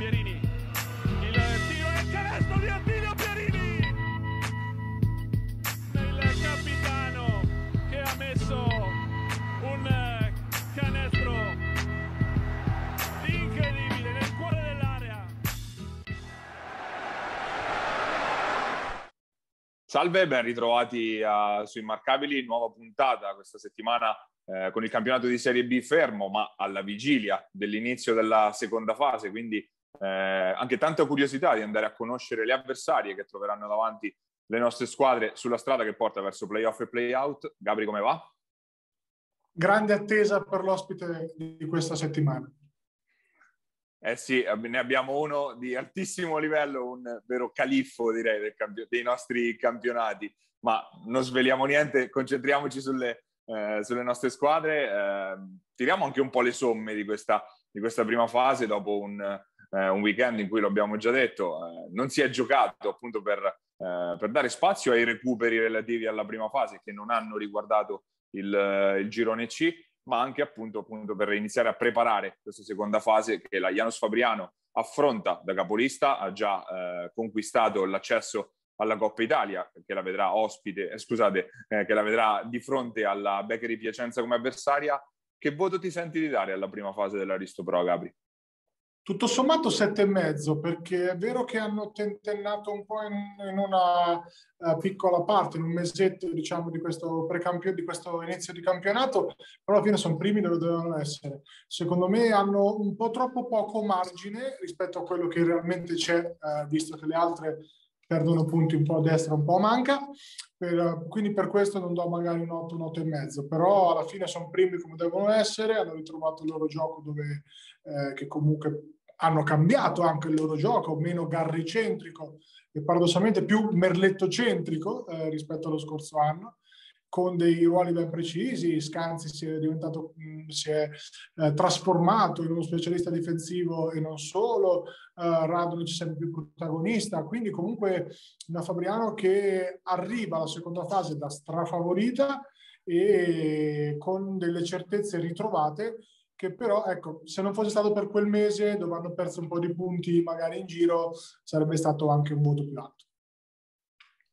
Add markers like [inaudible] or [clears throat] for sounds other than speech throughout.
Pierini. Il tiro e il canestro di Attilio Pierini. Il capitano che ha messo un canestro incredibile nel cuore dell'area. Salve, ben ritrovati a, su Immarcabili, nuova puntata questa settimana eh, con il campionato di Serie B fermo, ma alla vigilia dell'inizio della seconda fase, quindi eh, anche tanta curiosità di andare a conoscere le avversarie che troveranno davanti le nostre squadre sulla strada che porta verso playoff e playout. Gabri, come va? Grande attesa per l'ospite di questa settimana. Eh sì, ne abbiamo uno di altissimo livello, un vero califfo direi dei, campi- dei nostri campionati, ma non sveliamo niente, concentriamoci sulle, eh, sulle nostre squadre. Eh, tiriamo anche un po' le somme di questa, di questa prima fase dopo un, eh, un, weekend in cui, lo abbiamo già detto, eh, non si è giocato appunto per, eh, per, dare spazio ai recuperi relativi alla prima fase che non hanno riguardato il, il girone C ma anche appunto, appunto, per iniziare a preparare questa seconda fase che la Janus Fabriano affronta da capolista, ha già eh, conquistato l'accesso alla Coppa Italia, che la vedrà ospite, eh, scusate, eh, che la vedrà di fronte alla Beccheri Piacenza come avversaria. Che voto ti senti di dare alla prima fase dell'Aristo Pro, Gabri? Tutto sommato sette e mezzo, perché è vero che hanno tentennato un po' in, in una uh, piccola parte, in un mesetto, diciamo, di questo, di questo inizio di campionato, però alla fine sono primi dove dovevano essere. Secondo me hanno un po' troppo poco margine rispetto a quello che realmente c'è, uh, visto che le altre perdono punti un po' a destra, un po' a manca. Per, quindi per questo non do magari un 8, un 8 e mezzo, però alla fine sono primi come devono essere, hanno ritrovato il loro gioco dove, eh, che comunque hanno cambiato anche il loro gioco, meno garricentrico e paradossalmente più merlettocentrico eh, rispetto allo scorso anno, con dei ruoli ben precisi. Scanzi si è diventato, mh, si è eh, trasformato in uno specialista difensivo e non solo, eh, Radonic sempre più protagonista, quindi comunque una Fabriano che arriva alla seconda fase da strafavorita e con delle certezze ritrovate che però, ecco, se non fosse stato per quel mese dove hanno perso un po' di punti magari in giro, sarebbe stato anche un voto più alto.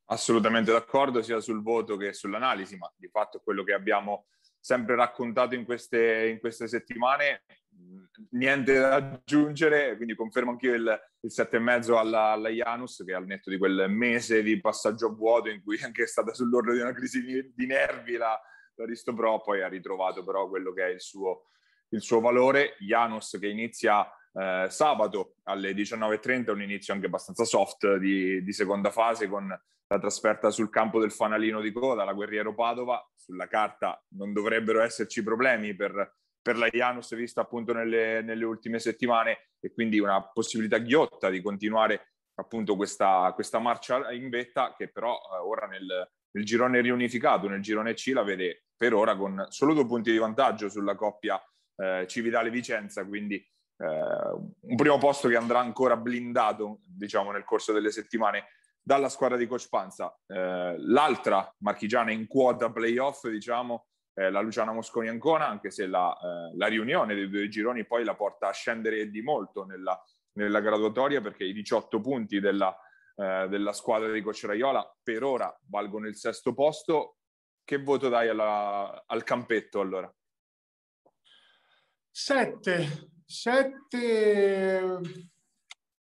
Assolutamente d'accordo sia sul voto che sull'analisi, ma di fatto quello che abbiamo sempre raccontato in queste, in queste settimane, niente da aggiungere, quindi confermo anche io il, il 7,5 alla, alla Janus, che al netto di quel mese di passaggio a vuoto in cui [laughs] anche è stata sull'orlo di una crisi di, di nervi la, la Risto Pro, poi ha ritrovato però quello che è il suo, il suo valore. Janus che inizia eh, sabato alle 19.30, un inizio anche abbastanza soft di, di, seconda fase con la trasferta sul campo del fanalino di coda, la Guerriero Padova. Sulla carta non dovrebbero esserci problemi per, per la Janus vista appunto nelle, nelle, ultime settimane e quindi una possibilità ghiotta di continuare appunto questa, questa marcia in vetta che però eh, ora nel, nel girone riunificato, nel girone C la vede per ora con solo due punti di vantaggio sulla coppia eh, Cividale Vicenza, quindi un primo posto che andrà ancora blindato, diciamo, nel corso delle settimane dalla squadra di Coach Panza. Eh, l'altra marchigiana in quota playoff, diciamo, la Luciana Mosconi Ancona, anche se la, eh, la, riunione dei due gironi poi la porta a scendere di molto nella, nella graduatoria perché i 18 punti della, eh, della squadra di Coach Raiola per ora valgono il sesto posto. Che voto dai alla, al campetto allora? Sette, sette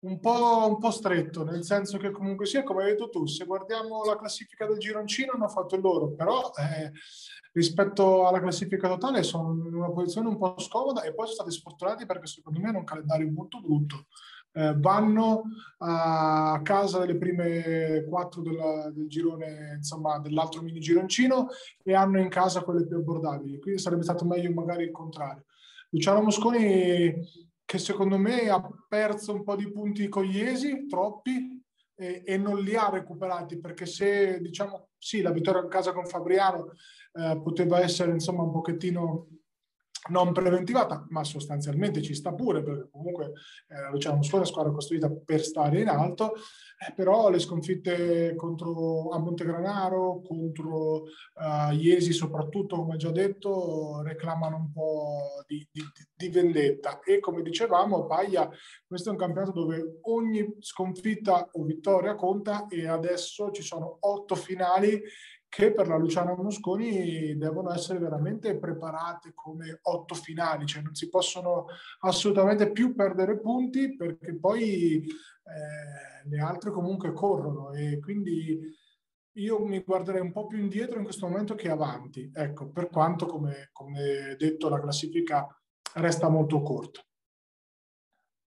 un po', un po', stretto, nel senso che comunque sia, come hai detto tu, se guardiamo la classifica del gironcino hanno fatto il loro, però eh, rispetto alla classifica totale sono in una posizione un po' scomoda e poi sono stati sfortunati perché secondo me hanno un calendario molto brutto. Eh, vanno a casa delle prime quattro della, del girone, insomma, dell'altro mini gironcino e hanno in casa quelle più abbordabili, quindi sarebbe stato meglio magari il contrario. Luciano Mosconi che secondo me ha perso un po' di punti con gli Esi, troppi, e, e, non li ha recuperati perché se diciamo sì la vittoria in casa con Fabriano eh, poteva essere insomma un pochettino non preventivata, ma sostanzialmente ci sta pure, perché comunque eh, Luciano Moscone è una squadra costruita per stare in alto, eh, però le sconfitte contro a Montegranaro, contro uh, Iesi soprattutto, come già detto, reclamano un po' di, di, di vendetta. E come dicevamo, Paglia, questo è un campionato dove ogni sconfitta o vittoria conta e adesso ci sono otto finali che per la Luciano Mosconi devono essere veramente preparate come otto finali, cioè non si possono assolutamente più perdere punti perché poi eh, le altre comunque corrono e quindi io mi guarderei un po' più indietro in questo momento che avanti, ecco, per quanto come, come detto la classifica resta molto corta.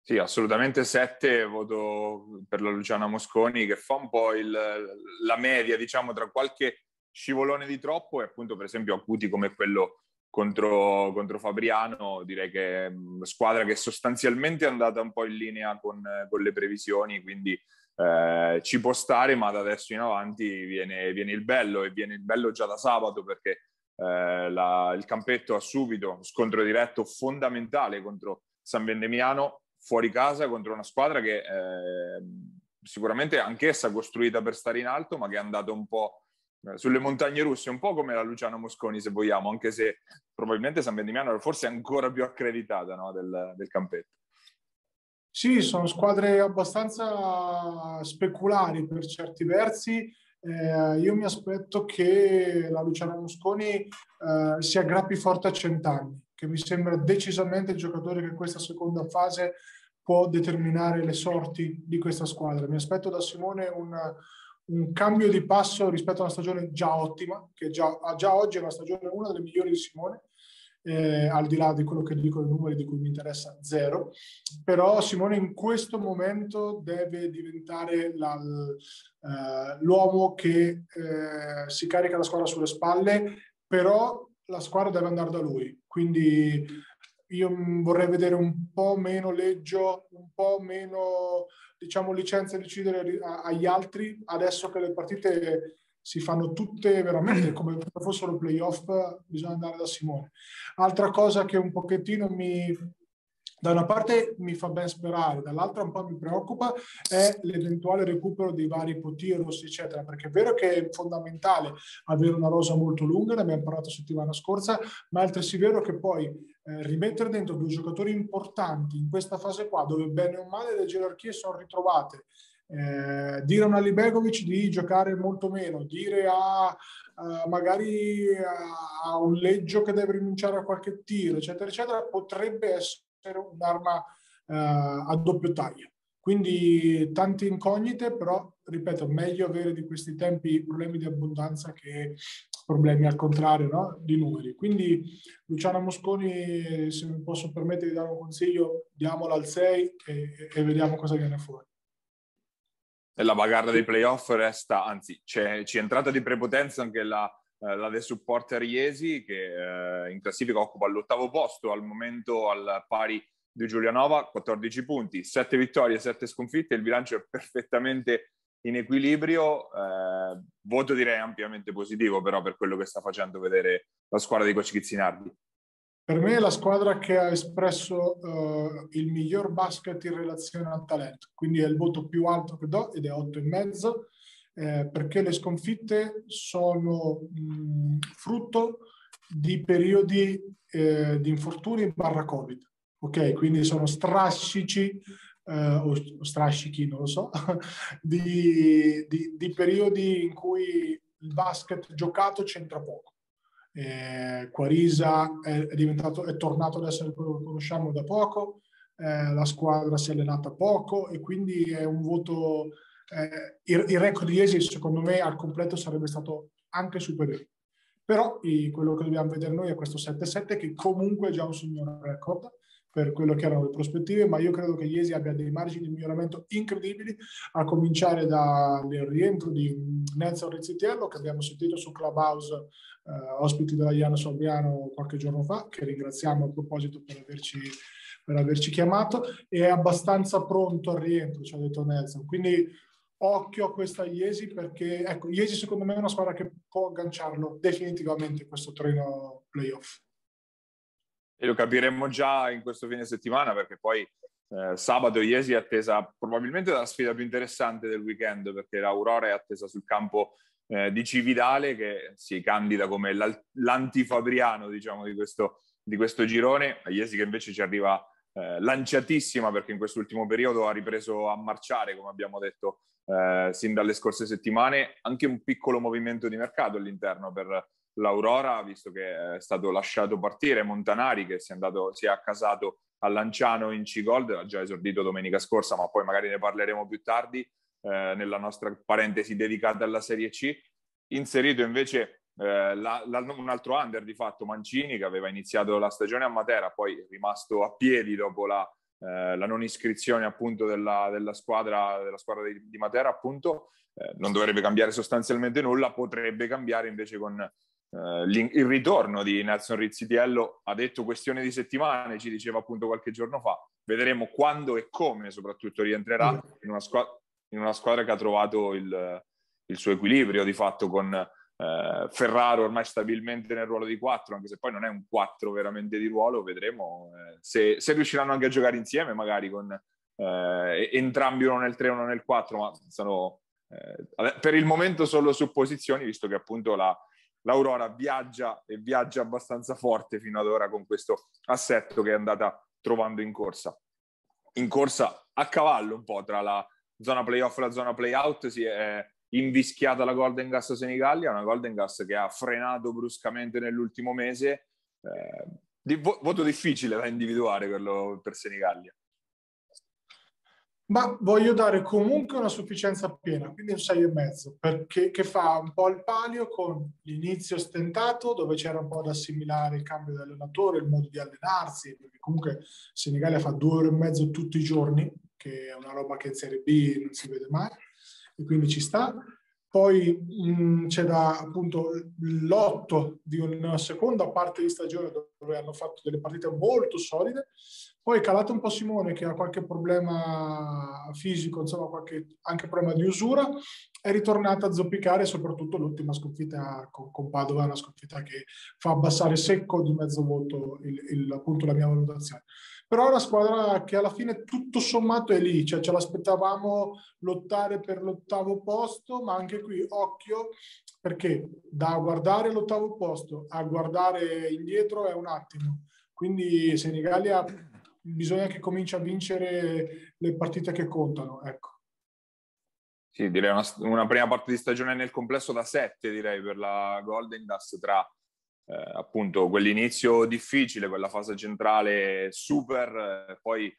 Sì, assolutamente 7 voto per la Luciana Mosconi che fa un po' il, la media, diciamo, tra qualche scivolone di troppo e appunto per esempio acuti come quello contro, contro Fabriano, direi che una squadra che sostanzialmente è andata un po' in linea con, con le previsioni, quindi eh, ci può stare, ma da adesso in avanti viene, viene, il bello e viene il bello già da sabato perché eh, la, il campetto ha subito scontro diretto fondamentale contro San Vendemiano fuori casa contro una squadra che eh, sicuramente anch'essa costruita per stare in alto, ma che è andata un po' sulle montagne russe, un po' come la Luciano Mosconi, se vogliamo, anche se probabilmente San Vendimiano forse è ancora più accreditata no, del, del campetto. Sì, sono squadre abbastanza speculari per certi versi. Eh, io mi aspetto che la Luciano Mosconi eh, si aggrappi forte a cent'anni, che mi sembra decisamente il giocatore che in questa seconda fase può determinare le sorti di questa squadra. Mi aspetto da Simone un, un cambio di passo rispetto a una stagione già ottima, che già, già oggi è una stagione una delle migliori di Simone, eh, al di là di quello che dicono i numeri di cui mi interessa zero, però Simone in questo momento deve diventare la, eh, l'uomo che eh, si carica la squadra sulle spalle, però la squadra deve andare da lui, quindi io vorrei vedere un po' meno leggio, un po' meno diciamo, licenza di decidere agli altri, adesso che le partite si fanno tutte veramente come se fossero playoff, bisogna andare da Simone. Altra cosa che un pochettino mi, da una parte mi fa ben sperare, dall'altra un po' mi preoccupa è l'eventuale recupero dei vari Potiros, eccetera, perché è vero che è fondamentale avere una rosa molto lunga, ne abbiamo parlato settimana scorsa, ma è altresì vero che poi eh, rimettere dentro due giocatori importanti in questa fase qua, dove bene o male le gerarchie sono ritrovate, eh, dire a un Alibegovic di giocare molto meno, dire a, a magari a, a, un Leggio che deve rinunciare a qualche tiro, eccetera, eccetera, potrebbe essere un'arma eh, a doppio taglio. Quindi tante incognite, però ripeto, meglio avere di questi tempi problemi di abbondanza che problemi al contrario no? di numeri. Quindi Luciano Mosconi, se mi posso permettere di dare un consiglio, diamola al 6 e, e vediamo cosa viene fuori. La bagarra dei playoff resta, anzi c'è, c'è entrata di prepotenza anche la, eh, la The Supporter Iesi che eh, in classifica occupa l'ottavo posto al momento al pari di Giulianova, 14 punti, 7 vittorie, 7 sconfitte, il bilancio è perfettamente in equilibrio, eh, voto direi ampiamente positivo però per quello che sta facendo vedere la squadra di Coach Chizzinardi. Per me è la squadra che ha espresso uh, il miglior basket in relazione al talento, quindi è il voto più alto che do ed è 8,5 eh, perché le sconfitte sono mh, frutto di periodi eh, di infortuni barra Covid. Ok, quindi sono strascici eh, o strascichi, non lo so, [laughs] di, di, di, periodi in cui il basket giocato c'entra poco. Eh, Quarisa è, è, tornato ad essere quello che conosciamo da poco, eh, la squadra si è allenata poco e quindi è un voto eh, il, il, record di Iesi secondo me al completo sarebbe stato anche superiore. Però quello che dobbiamo vedere noi è questo 7-7 che comunque è già un signor record per quello che erano le prospettive, ma io credo che Iesi abbia dei margini di miglioramento incredibili, a cominciare dal rientro di Nelson Rizzitiello, che abbiamo sentito su Clubhouse, eh, ospiti della Iana Sorbiano qualche giorno fa, che ringraziamo a proposito per averci, per averci chiamato, è abbastanza pronto al rientro, ci ha detto Nelson. Quindi occhio a questa Iesi perché ecco, Iesi secondo me è una squadra che può agganciarlo definitivamente in questo treno playoff. E lo capiremo già in questo fine settimana perché poi eh, sabato Iesi è attesa probabilmente la sfida più interessante del weekend perché l'Aurora è attesa sul campo eh, di Cividale che si candida come l'antifabriano diciamo di questo, di questo girone. Iesi che invece ci arriva eh, lanciatissima perché in quest'ultimo periodo ha ripreso a marciare come abbiamo detto eh, sin dalle scorse settimane. Anche un piccolo movimento di mercato all'interno per l'Aurora visto che è stato lasciato partire Montanari che si è, andato, si è accasato a Lanciano in C-Gold, ha già esordito domenica scorsa, ma poi magari ne parleremo più tardi eh, nella nostra parentesi dedicata alla Serie C. Inserito invece eh, la, la, un altro under di fatto, Mancini, che aveva iniziato la stagione a Matera, poi è rimasto a piedi dopo la, eh, la non iscrizione appunto della, della squadra, della squadra di, di Matera, appunto. Eh, non dovrebbe cambiare sostanzialmente nulla, potrebbe cambiare invece con Uh, il ritorno di Nelson Rizzitiello ha detto questione di settimane, ci diceva appunto qualche giorno fa. Vedremo quando e come soprattutto rientrerà in una, squadra, in una squadra che ha trovato il, il, suo equilibrio di fatto con uh, Ferraro ormai stabilmente nel ruolo di 4, anche se poi non è un 4 veramente di ruolo, vedremo uh, se, se, riusciranno anche a giocare insieme magari con entrambi uno nel 3 e uno nel 4, ma sono per il momento solo supposizioni, visto che appunto la l'Aurora viaggia e viaggia abbastanza forte fino ad ora con questo assetto che è andata trovando in corsa. In corsa a cavallo un po' tra la zona playoff e la zona playout si è invischiata la Golden Gas Senigallia, una Golden Gas che ha frenato bruscamente nell'ultimo mese. Eh, di, voto difficile da individuare quello per Senigallia. Ma voglio dare comunque una sufficienza piena, quindi un 6,5, perché che fa un po' il palio con l'inizio stentato, dove c'era un po' da assimilare il cambio di allenatore, il modo di allenarsi, perché comunque Senigallia fa due ore e mezzo tutti i giorni, che è una roba che in Serie B non si vede mai, e quindi ci sta. Poi mh, mm, c'è da appunto l'otto di una seconda parte di stagione dove hanno fatto delle partite molto solide. Poi calato un po' Simone che ha qualche problema fisico, insomma qualche anche problema di usura, è ritornata a zoppicare soprattutto l'ultima sconfitta con, con Padova, una sconfitta che fa abbassare secco di mezzo voto il, il, appunto la mia valutazione. Però è una squadra che alla fine tutto sommato è lì, cioè ce l'aspettavamo lottare per l'ottavo posto, ma anche qui occhio perché da guardare l'ottavo posto a guardare indietro è un attimo, quindi Senigallia bisogna che cominci a vincere le partite che contano, ecco. Sì, direi una, una prima parte di stagione nel complesso da sette, direi, per la Golden Dust tra eh, appunto quell'inizio difficile, quella fase centrale super, eh, poi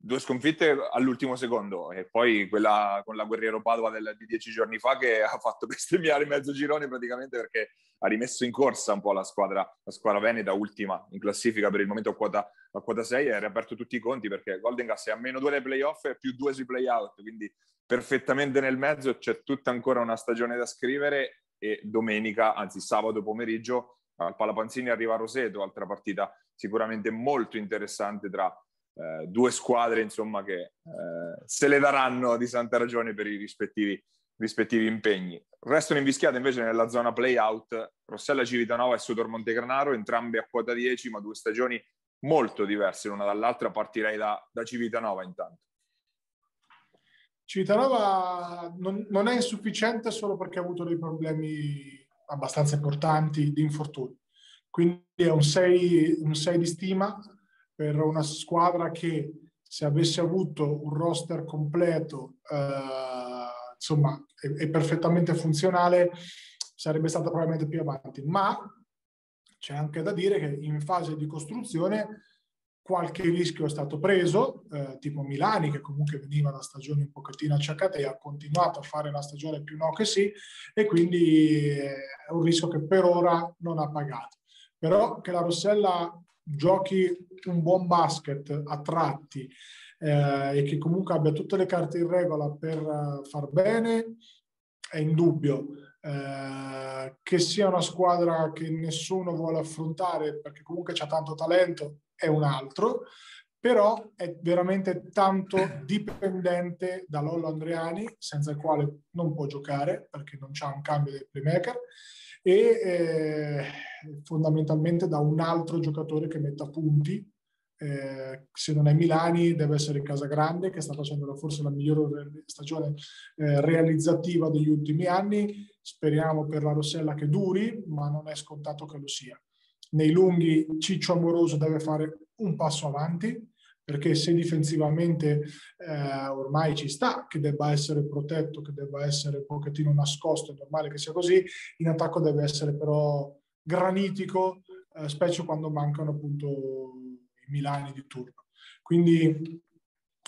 due sconfitte all'ultimo secondo e poi quella con la Guerriero Padova del, di dieci giorni fa che [laughs] ha fatto bestemmiare mezzo girone praticamente perché ha rimesso in corsa un po' la squadra, la squadra veneta ultima in classifica per il momento a quota, a quota 6 e ha riaperto tutti i conti perché Golden Gas è a meno 2 nei playoff e più 2 sui playout quindi perfettamente nel mezzo c'è tutta ancora una stagione da scrivere e domenica, anzi sabato pomeriggio al Palapanzini arriva Roseto, altra partita sicuramente molto interessante tra eh, due squadre insomma, che eh, se le daranno di santa ragione per i rispettivi, rispettivi impegni. Restano invischiate invece nella zona play-out Rossella Civitanova e Sudor Montegranaro, entrambe a quota 10, ma due stagioni molto diverse l'una dall'altra. Partirei da, da Civitanova intanto. Civitanova non, non, è insufficiente solo perché ha avuto dei problemi abbastanza importanti di infortuni. Quindi è un 6, un 6 di stima per una squadra che se avesse avuto un roster completo, eh, insomma, è, è, perfettamente funzionale, sarebbe stata probabilmente più avanti. Ma c'è anche da dire che in fase di costruzione qualche rischio è stato preso, eh, tipo Milani che comunque veniva da stagioni un pochettino acciaccate e ha continuato a fare la stagione più no che sì e quindi è un rischio che per ora non ha pagato. Però che la Rossella giochi un buon basket a tratti eh, e che comunque abbia tutte le carte in regola per uh, far bene è indubbio. Eh, che sia una squadra che nessuno vuole affrontare perché comunque c'ha tanto talento è un altro, però è veramente tanto dipendente da Lollo Andreani, senza il quale non può giocare perché non c'è un cambio del playmaker, e eh, fondamentalmente da un altro giocatore che metta punti. Eh, se non è Milani deve essere Casagrande che sta facendo forse la migliore stagione eh, realizzativa degli ultimi anni. Speriamo per la Rossella che duri, ma non è scontato che lo sia. Nei lunghi Ciccio Amoroso deve fare un passo avanti perché se difensivamente eh, ormai ci sta che debba essere protetto, che debba essere un pochettino nascosto, è normale che sia così, in attacco deve essere però granitico, eh, specie quando mancano appunto i Milani di turno. Quindi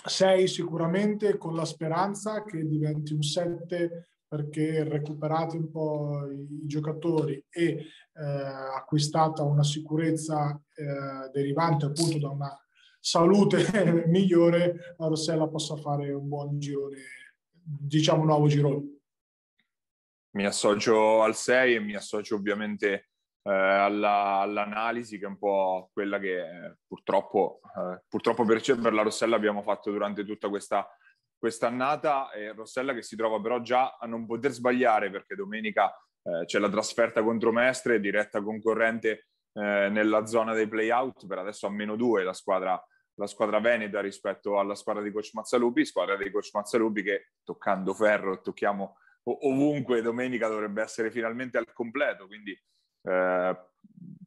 6 sicuramente con la speranza che diventi un 7 perché recuperati un po' i, giocatori e eh, acquistata una sicurezza eh, derivante appunto da una salute [laughs] migliore, la Rossella possa fare un buon girone, diciamo un nuovo girone. Mi associo al 6 e mi associo ovviamente eh, alla, all'analisi che è un po' quella che purtroppo, eh, purtroppo per, per, la Rossella abbiamo fatto durante tutta questa quest'annata e Rossella che si trova però già a non poter sbagliare perché domenica eh, c'è la trasferta contro Mestre, diretta concorrente eh, nella zona dei playout, per adesso a meno due la squadra, la squadra veneta rispetto alla squadra di Coach Mazzalupi, squadra di Coach Mazzalupi che toccando ferro, tocchiamo ovunque domenica dovrebbe essere finalmente al completo, quindi eh,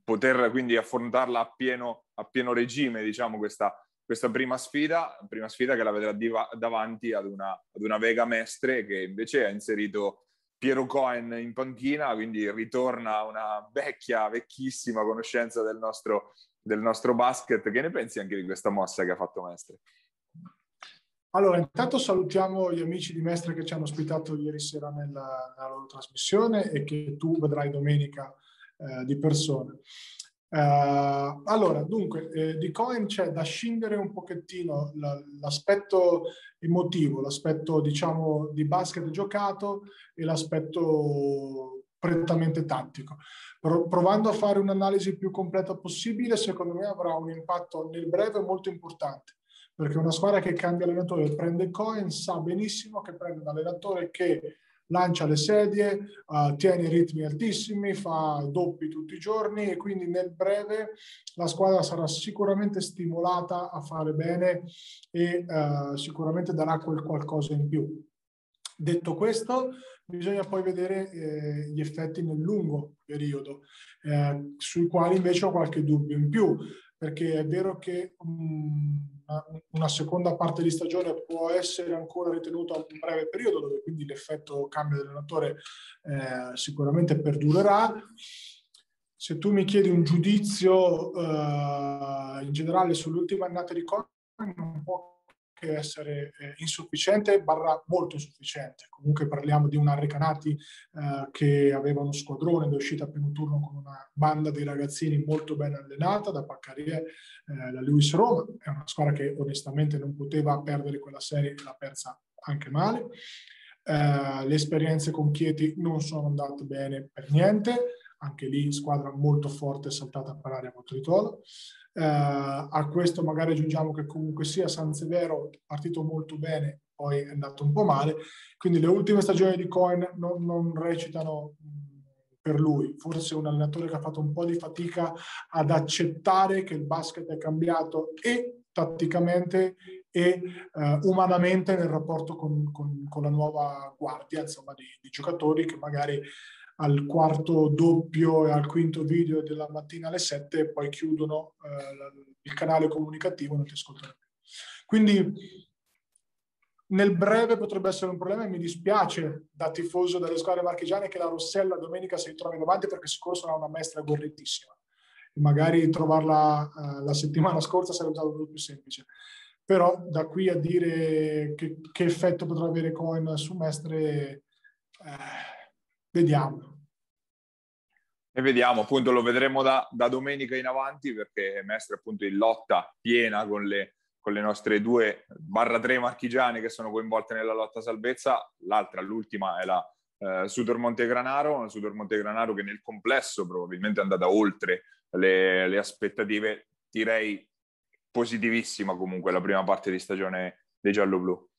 poter quindi affrontarla a pieno, a pieno regime, diciamo, questa, questa prima sfida, prima sfida che la vedrà diva, davanti ad una, ad una Vega Mestre che invece ha inserito Piero Cohen in panchina, quindi ritorna una vecchia, vecchissima conoscenza del nostro, del nostro basket. Che ne pensi anche di questa mossa che ha fatto Mestre? Allora, intanto salutiamo gli amici di Mestre che ci hanno ospitato ieri sera nella, nella loro trasmissione e che tu vedrai domenica eh, di persona. Uh, allora, dunque, eh, di Cohen c'è da scindere un pochettino la, l'aspetto emotivo, l'aspetto, diciamo, di basket giocato e l'aspetto prettamente tattico. Pro- provando a fare un'analisi più completa possibile, secondo me avrà un impatto nel breve molto importante, perché una squadra che cambia allenatore prende Cohen sa benissimo che prende un allenatore che lancia le sedie, uh, tiene ritmi altissimi, fa doppi tutti i giorni e quindi nel breve la squadra sarà sicuramente stimolata a fare bene e uh, sicuramente darà quel qualcosa in più. Detto questo, bisogna poi vedere eh, gli effetti nel lungo periodo, eh, sui quali invece ho qualche dubbio in più, perché è vero che um, una seconda parte di stagione può essere ancora ritenuta un breve periodo, dove quindi l'effetto cambio dell'allenatore eh, sicuramente perdurerà. Se tu mi chiedi un giudizio eh, in generale sull'ultima annata di Conan, non può che essere eh, insufficiente, barra molto insufficiente. Comunque parliamo di una Recanati eh, che aveva uno squadrone ed è uscita a primo turno con una banda di ragazzini molto ben allenata da Paccarie, eh, la Luis Roma. È una squadra che onestamente non poteva perdere quella serie l'ha persa anche male. Eh, le esperienze con Chieti non sono andate bene per niente, anche lì squadra molto forte saltata per aria contro Ritola. Uh, a questo magari aggiungiamo che comunque sia San Severo partito molto bene, poi è andato un po' male, quindi le ultime stagioni di Cohen non, non recitano per lui. Forse un allenatore che ha fatto un po' di fatica ad accettare che il basket è cambiato e tatticamente e uh, umanamente nel rapporto con, con, con, la nuova guardia insomma, di, di giocatori che magari al quarto doppio e al quinto video della mattina alle 7 e poi chiudono eh, il canale comunicativo e non ti ascoltano più. Quindi nel breve potrebbe essere un problema e mi dispiace da tifoso delle squadre marchigiane che la Rossella domenica si ritrovi davanti perché sicuro sarà una maestra gorrettissima. Magari trovarla uh, la settimana scorsa sarebbe stato più semplice. Però da qui a dire che, che effetto potrà avere Cohen su Mestre, eh, Vediamo. E vediamo, appunto lo vedremo da, da, domenica in avanti perché Mestre appunto in lotta piena con le, con le nostre due barra tre marchigiane che sono coinvolte nella lotta salvezza, l'altra, l'ultima è la eh, Sudor Montegranaro, Sudor Montegranaro che nel complesso probabilmente è andata oltre le, le aspettative, direi positivissima comunque la prima parte di stagione dei giallo-blu.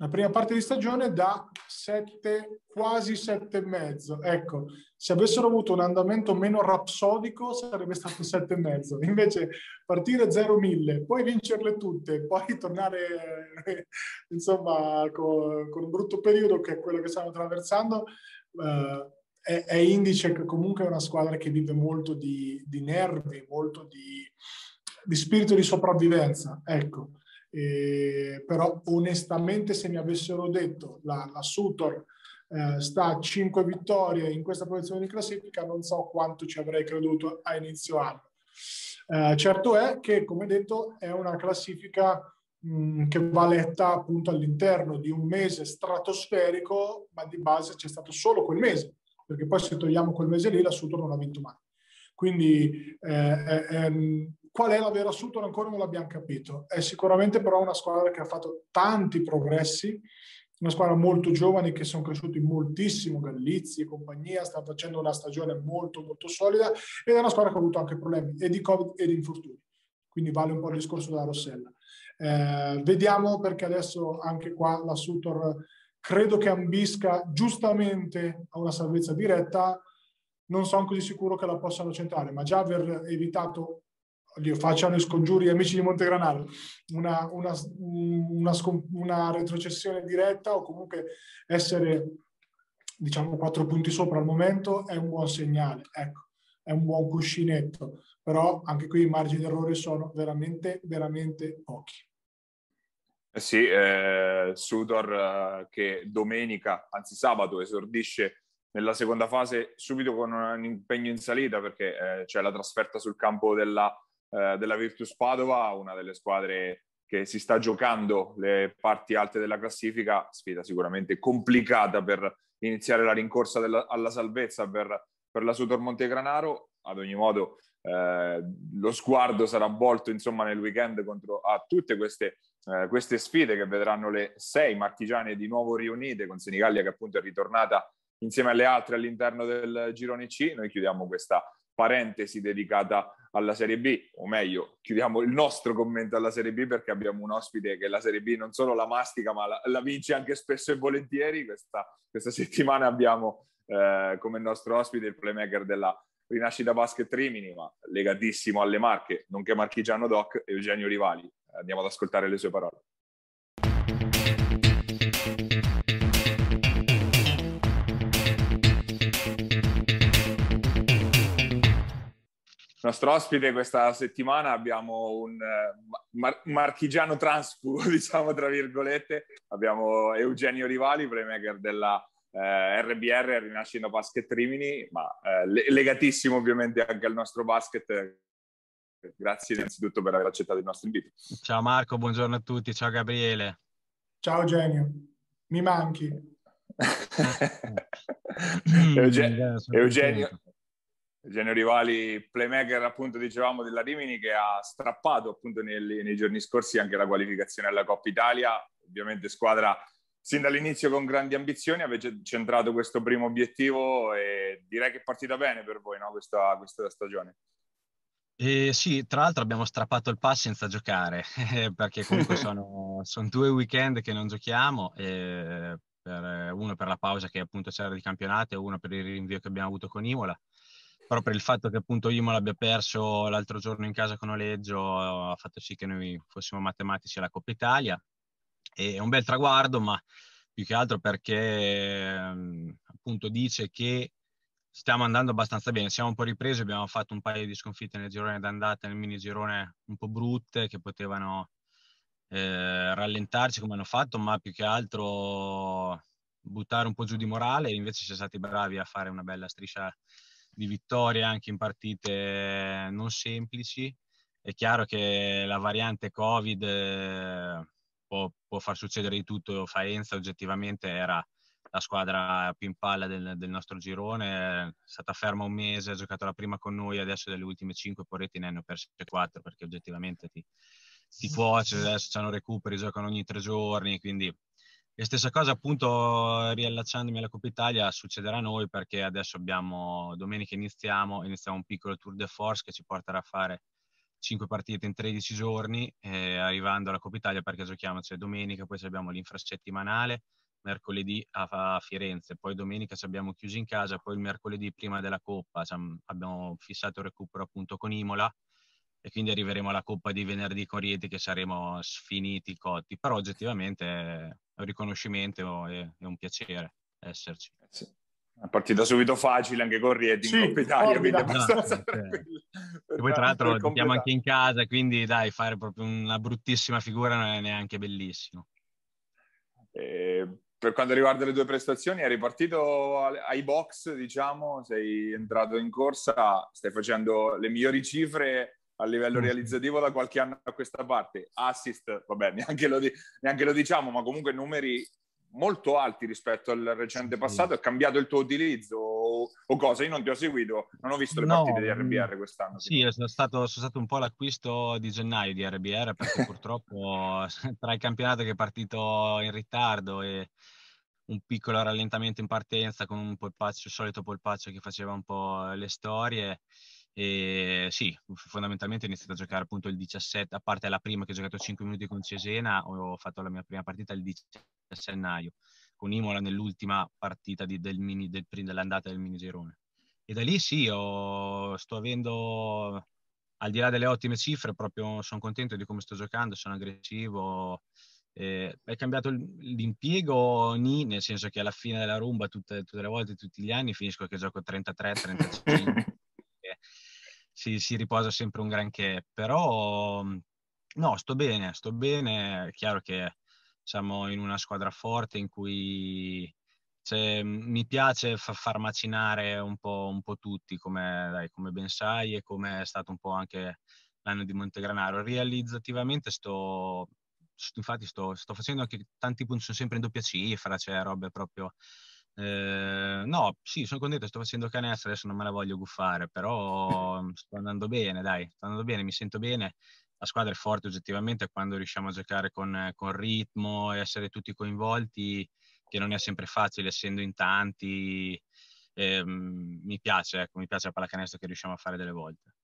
La prima parte di stagione da 7, quasi 7,5. Ecco, se avessero avuto un andamento meno rapsodico sarebbe stato 7,5. Invece partire 0-1000, poi vincerle tutte, poi tornare [laughs] insomma con, con, un brutto periodo che è quello che stiamo attraversando, eh, è, è, indice che comunque è una squadra che vive molto di, di nervi, molto di, di spirito di sopravvivenza. Ecco. Eh, però onestamente se mi avessero detto la, la Sutor eh, sta a 5 vittorie in questa posizione di classifica non so quanto ci avrei creduto a inizio anno. Eh, certo è che come detto è una classifica mh, che va letta appunto all'interno di un mese stratosferico ma di base c'è stato solo quel mese perché poi se togliamo quel mese lì la Sutor non ha vinto mai. Quindi eh, qual è la vera Sutton ancora non l'abbiamo capito. È sicuramente però una squadra che ha fatto tanti progressi, una squadra molto giovane che sono cresciuti moltissimo, Gallizzi e compagnia, sta facendo una stagione molto molto solida ed è una squadra che ha avuto anche problemi e di Covid e di infortuni. Quindi vale un po' il discorso della Rossella. Eh, vediamo perché adesso anche qua la Sutor credo che ambisca giustamente a una salvezza diretta, non sono così sicuro che la possano centrare, ma già aver evitato oddio, facciano scongiuri amici di Montegranaro, una, una, una, una retrocessione diretta o comunque essere diciamo quattro punti sopra al momento è un buon segnale, ecco, è un buon cuscinetto, però anche qui i margini d'errore sono veramente, veramente pochi. Eh sì, eh, Sudor eh, che domenica, anzi sabato, esordisce nella seconda fase subito con un impegno in salita perché eh, c'è la trasferta sul campo della eh, della Virtus Padova, una delle squadre che si sta giocando le parti alte della classifica, sfida sicuramente complicata per iniziare la rincorsa della, alla salvezza per, per la Sutor Montegranaro. Ad ogni modo, eh, lo sguardo sarà volto insomma nel weekend contro a tutte queste, eh, queste sfide che vedranno le sei marchigiane di nuovo riunite con Senigallia che appunto è ritornata insieme alle altre all'interno del girone C. Noi chiudiamo questa parentesi dedicata alla Serie B, o meglio, chiudiamo il nostro commento alla Serie B perché abbiamo un ospite che la Serie B non solo la mastica, ma la, la vince anche spesso e volentieri. Questa, questa [laughs] settimana abbiamo eh, come nostro ospite il playmaker della Rinascita Basket Rimini, ma legatissimo alle marche, nonché marchigiano doc, Eugenio Rivali. Andiamo ad ascoltare le sue parole. Nostro ospite questa settimana abbiamo un uh, mar- marchigiano transfugo, [laughs] diciamo tra virgolette. Abbiamo Eugenio Rivali, playmaker della eh, RBR, Rinascita Basket Rimini, ma eh, legatissimo ovviamente anche al nostro basket. Grazie innanzitutto per aver accettato il nostro invito. Ciao Marco, buongiorno a tutti. Ciao Gabriele. Ciao Eugenio, mi manchi. [laughs] Eugenio, Eugenio, Eugenio Rivali, playmaker appunto dicevamo della Rimini che ha strappato appunto nei, nei giorni scorsi anche la qualificazione alla Coppa Italia, ovviamente squadra sin dall'inizio con grandi ambizioni, avete centrato questo primo obiettivo e direi che è partita bene per voi no? questa, questa stagione. Eh, sì, tra l'altro abbiamo strappato il pass senza giocare, [laughs] perché comunque [laughs] sono, sono, due weekend che non giochiamo, eh, per, uno per la pausa che appunto c'era di campionato e uno per il rinvio che abbiamo avuto con Imola però per il fatto che appunto Imola abbia perso l'altro giorno in casa con Oleggio ha fatto sì che noi fossimo matematici alla Coppa Italia. E è un bel traguardo, ma più che altro perché appunto dice che stiamo andando abbastanza bene. Siamo un po' ripresi, abbiamo fatto un paio di sconfitte nel girone d'andata, nel mini girone un po' brutte che potevano eh, rallentarci come hanno fatto, ma più che altro buttare un po' giù di morale. Invece siamo stati bravi a fare una bella striscia di vittorie anche in partite non semplici. È chiaro che la variante Covid eh, può, può, far succedere di tutto. Faenza oggettivamente era la squadra più in palla del, del, nostro girone, è stata ferma un mese, ha giocato la prima con noi, adesso delle ultime cinque porreti ne hanno perse quattro perché oggettivamente ti, ti cuoce, adesso hanno recuperi, giocano ogni tre giorni, quindi e stessa cosa appunto riallacciandomi alla Coppa Italia succederà a noi perché adesso abbiamo, domenica iniziamo, iniziamo un piccolo tour de force che ci porterà a fare 5 partite in 13 giorni, eh, arrivando alla Coppa Italia perché giochiamo, cioè domenica, poi abbiamo l'infrasettimanale, mercoledì a, a Firenze, poi domenica ci abbiamo chiusi in casa, poi il mercoledì prima della Coppa abbiamo fissato il recupero appunto con Imola e quindi arriveremo alla Coppa di venerdì con Rieti che saremo sfiniti, cotti, però oggettivamente è un riconoscimento e è un piacere esserci. Eh sì. Una partita subito facile anche con Rieti sì, in Coppa Italia, quindi abbastanza no, tranquillo. E poi tra l'altro giochiamo anche in casa, quindi dai, fare proprio una bruttissima figura non è neanche bellissimo. Eh, per quanto riguarda le tue prestazioni, eri partito ai box, diciamo, sei entrato in corsa, stai facendo le migliori cifre a livello realizzativo da qualche anno a questa parte. Assist, vabbè, [laughs] neanche lo, di- neanche lo diciamo, ma comunque numeri molto alti rispetto al recente passato. È cambiato il tuo utilizzo o, o cosa? Io non ti ho seguito, non ho visto le no, partite di RBR quest'anno. Sì, sono stato, sono stato, un po' l'acquisto di gennaio di RBR perché [laughs] purtroppo [laughs] tra il campionato che è partito in ritardo e un piccolo rallentamento in partenza con un polpaccio, il solito polpaccio che faceva un po' le storie. E sì, fondamentalmente ho iniziato a giocare appunto il 17, a parte la prima che ho giocato 5 minuti con Cesena, ho fatto la mia prima partita il 17 gennaio, con Imola nell'ultima partita di, del mini, del, dell'andata del mini girone. E da lì sì, ho, sto avendo, al di là delle ottime cifre, proprio sono contento di come sto giocando, sono aggressivo, eh, è cambiato l'impiego ni, nel senso che alla fine della rumba tutte, tutte, le volte, tutti gli anni finisco che gioco 33, 35 [laughs] si, si, riposa sempre un granché però no, sto bene, sto bene, è chiaro che siamo in una squadra forte in cui cioè, mi piace fa, far macinare un po', un po tutti come, dai, come ben sai e come è stato un po' anche l'anno di Montegranaro. Realizzativamente sto infatti sto, sto, facendo anche tanti punti, sono sempre in doppia cifra, cioè robe proprio... Eh, no, sì, sono contento, sto facendo canestro, adesso non me la voglio guffare, però [laughs] sto andando bene, dai, sto andando bene, mi sento bene. La squadra è forte oggettivamente quando riusciamo a giocare con, con ritmo e essere tutti coinvolti, che non è sempre facile essendo in tanti. Eh, mi piace, ecco, mi piace la pallacanestro che riusciamo a fare delle volte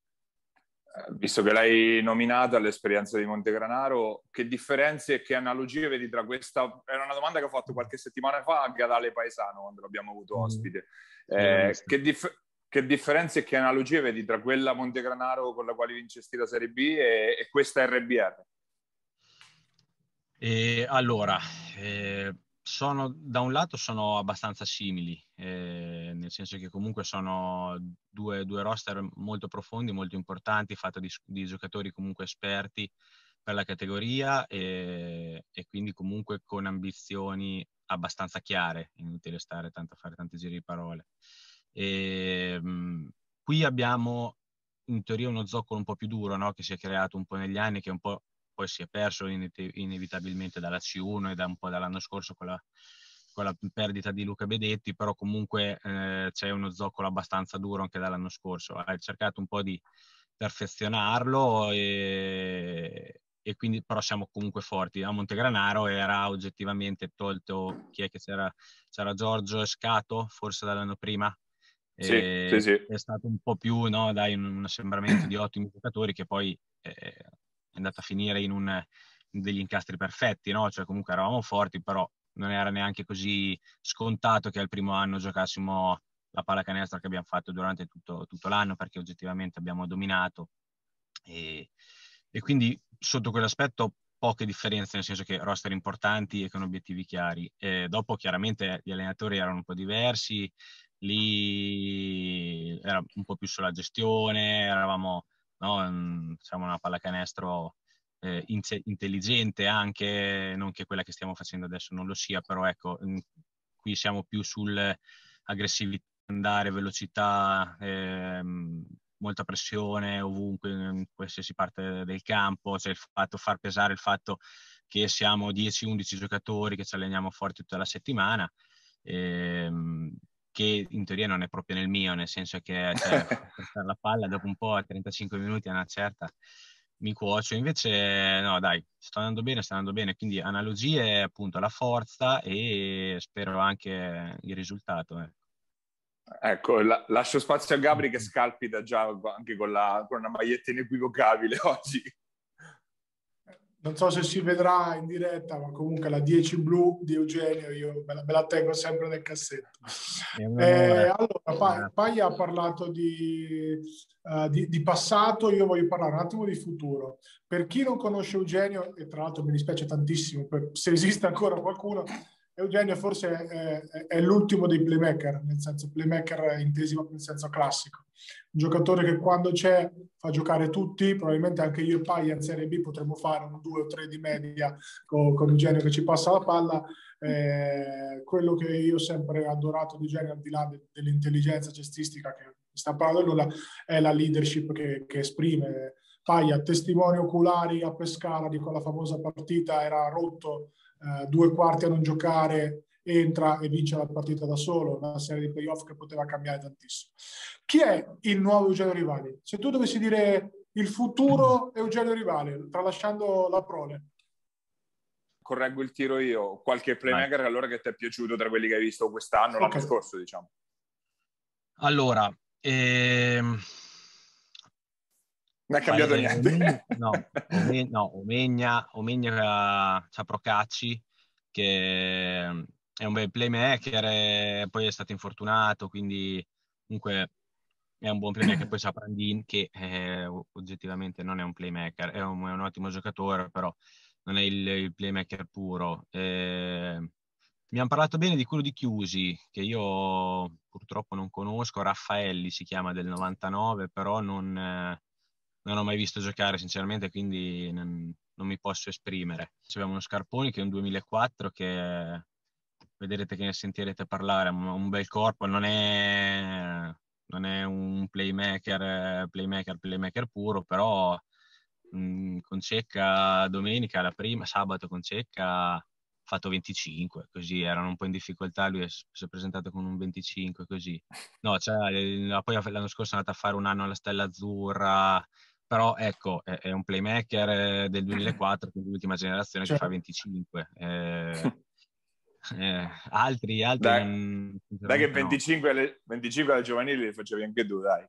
visto che l'hai nominata all'esperienza di Montegranaro, che differenze e che analogie vedi tra questa? Era una domanda che ho fatto qualche settimana fa a Gadale Paesano quando l'abbiamo avuto mm. ospite. Eh, che, dif- che, differenze e che analogie vedi tra quella Montegranaro con la quale vincesti la Serie B e, e questa RBR? E allora, eh, sono, da un lato sono abbastanza simili, eh, nel senso che comunque sono due, due, roster molto profondi, molto importanti, fatti di, di giocatori comunque esperti per la categoria e, e, quindi comunque con ambizioni abbastanza chiare, inutile stare tanto a fare tanti giri di parole. E, mh, qui abbiamo in teoria uno zoccolo un po' più duro no? che si è creato un po' negli anni, che un po' poi si è perso inevitabilmente dalla C1 e da un po' dall'anno scorso con la, con la perdita di Luca Bedetti, però comunque eh, c'è uno zoccolo abbastanza duro anche dall'anno scorso. Ha cercato un po' di perfezionarlo e, e quindi però siamo comunque forti. A Montegranaro era oggettivamente tolto chi è che c'era? C'era Giorgio Scato, forse dall'anno prima. Sì, sì, sì. È stato un po' più, no, dai, un assembramento di ottimi giocatori che poi eh, è andata a finire in, un, degli incastri perfetti, no? Cioè comunque eravamo forti, però non era neanche così scontato che al primo anno giocassimo la pallacanestro che abbiamo fatto durante tutto, tutto l'anno perché oggettivamente abbiamo dominato e, e, quindi sotto quell'aspetto poche differenze nel senso che roster importanti e con obiettivi chiari e dopo chiaramente gli allenatori erano un po' diversi lì era un po' più sulla gestione eravamo no? Siamo una pallacanestro eh, in- intelligente anche, non che quella che stiamo facendo adesso non lo sia, però ecco, mh, qui siamo più sull'aggressività, andare, velocità, ehm, molta pressione ovunque, in qualsiasi parte del campo, cioè il fatto far pesare il fatto che siamo 10-11 giocatori che ci alleniamo forti tutta la settimana. Ehm, che in teoria non è proprio nel mio, nel senso che cioè, [laughs] la palla dopo un po' a 35 minuti a una certa mi cuocio, invece no dai, sto andando bene, sta andando bene, quindi analogie appunto la forza e spero anche il risultato. Eh. Ecco, la, lascio spazio a Gabri che scalpita già anche con, la, con una maglietta inequivocabile [laughs] oggi. Non so se si vedrà in diretta, ma comunque la 10 blu di Eugenio io me la, me la tengo sempre nel cassetto. Eh, allora, Paglia ha parlato di, uh, di, di, passato, io voglio parlare un attimo di futuro. Per chi non conosce Eugenio, e tra l'altro mi dispiace tantissimo per, se esiste ancora qualcuno, Eugenio forse è, è, è, l'ultimo dei playmaker, nel senso playmaker intesi in senso classico. Un giocatore che quando c'è fa giocare tutti, probabilmente anche io e Paglia in Serie B potremmo fare un 2 o 3 di media con, con Eugenio che ci passa la palla. Eh, quello che io ho sempre adorato di Eugenio, al di là de, dell'intelligenza cestistica che sta parlando nulla, è la leadership che, che esprime. Paglia, testimoni oculari a Pescara di quella famosa partita, era rotto eh, due quarti a non giocare, entra e vince la partita da solo, una serie di playoff che poteva cambiare tantissimo. Chi è il nuovo Eugenio Rivali? Se tu dovessi dire il futuro Eugenio Rivali, tralasciando la prole. Correggo il tiro io, qualche playmaker Vai. allora che ti è piaciuto tra quelli che hai visto quest'anno, okay. l'anno scorso, diciamo. Allora, ehm... Non è cambiato niente. Omegna, [laughs] no, Omegna, no, Omegna, Omegna c'ha Procacci, che è un bel playmaker, e poi è stato infortunato, quindi comunque è un buon playmaker. Poi c'ha Brandin, che eh, oggettivamente non è un playmaker, è un, è un, ottimo giocatore, però non è il, il playmaker puro. Eh, mi hanno parlato bene di quello di Chiusi, che io purtroppo non conosco, Raffaelli si chiama del 99, però non... Eh, non ho mai visto giocare sinceramente, quindi non, non mi posso esprimere. Abbiamo uno Scarponi che è un 2004 che vedrete che ne sentirete parlare, un bel corpo, non è, non è un playmaker, playmaker, playmaker puro, però mh, con Cecca domenica, la prima, sabato con Cecca ha fatto 25, così erano un po' in difficoltà, lui si è presentato con un 25 così. No, cioè, poi l'anno scorso è andato a fare un anno alla Stella Azzurra, però ecco, è, è, un playmaker eh, del [laughs] 2004, quindi l'ultima generazione certo. che fa 25. Eh, [laughs] eh, altri, altri dai, non, dai che 25, no. alle, 25 alle giovanili le facevi anche tu, dai.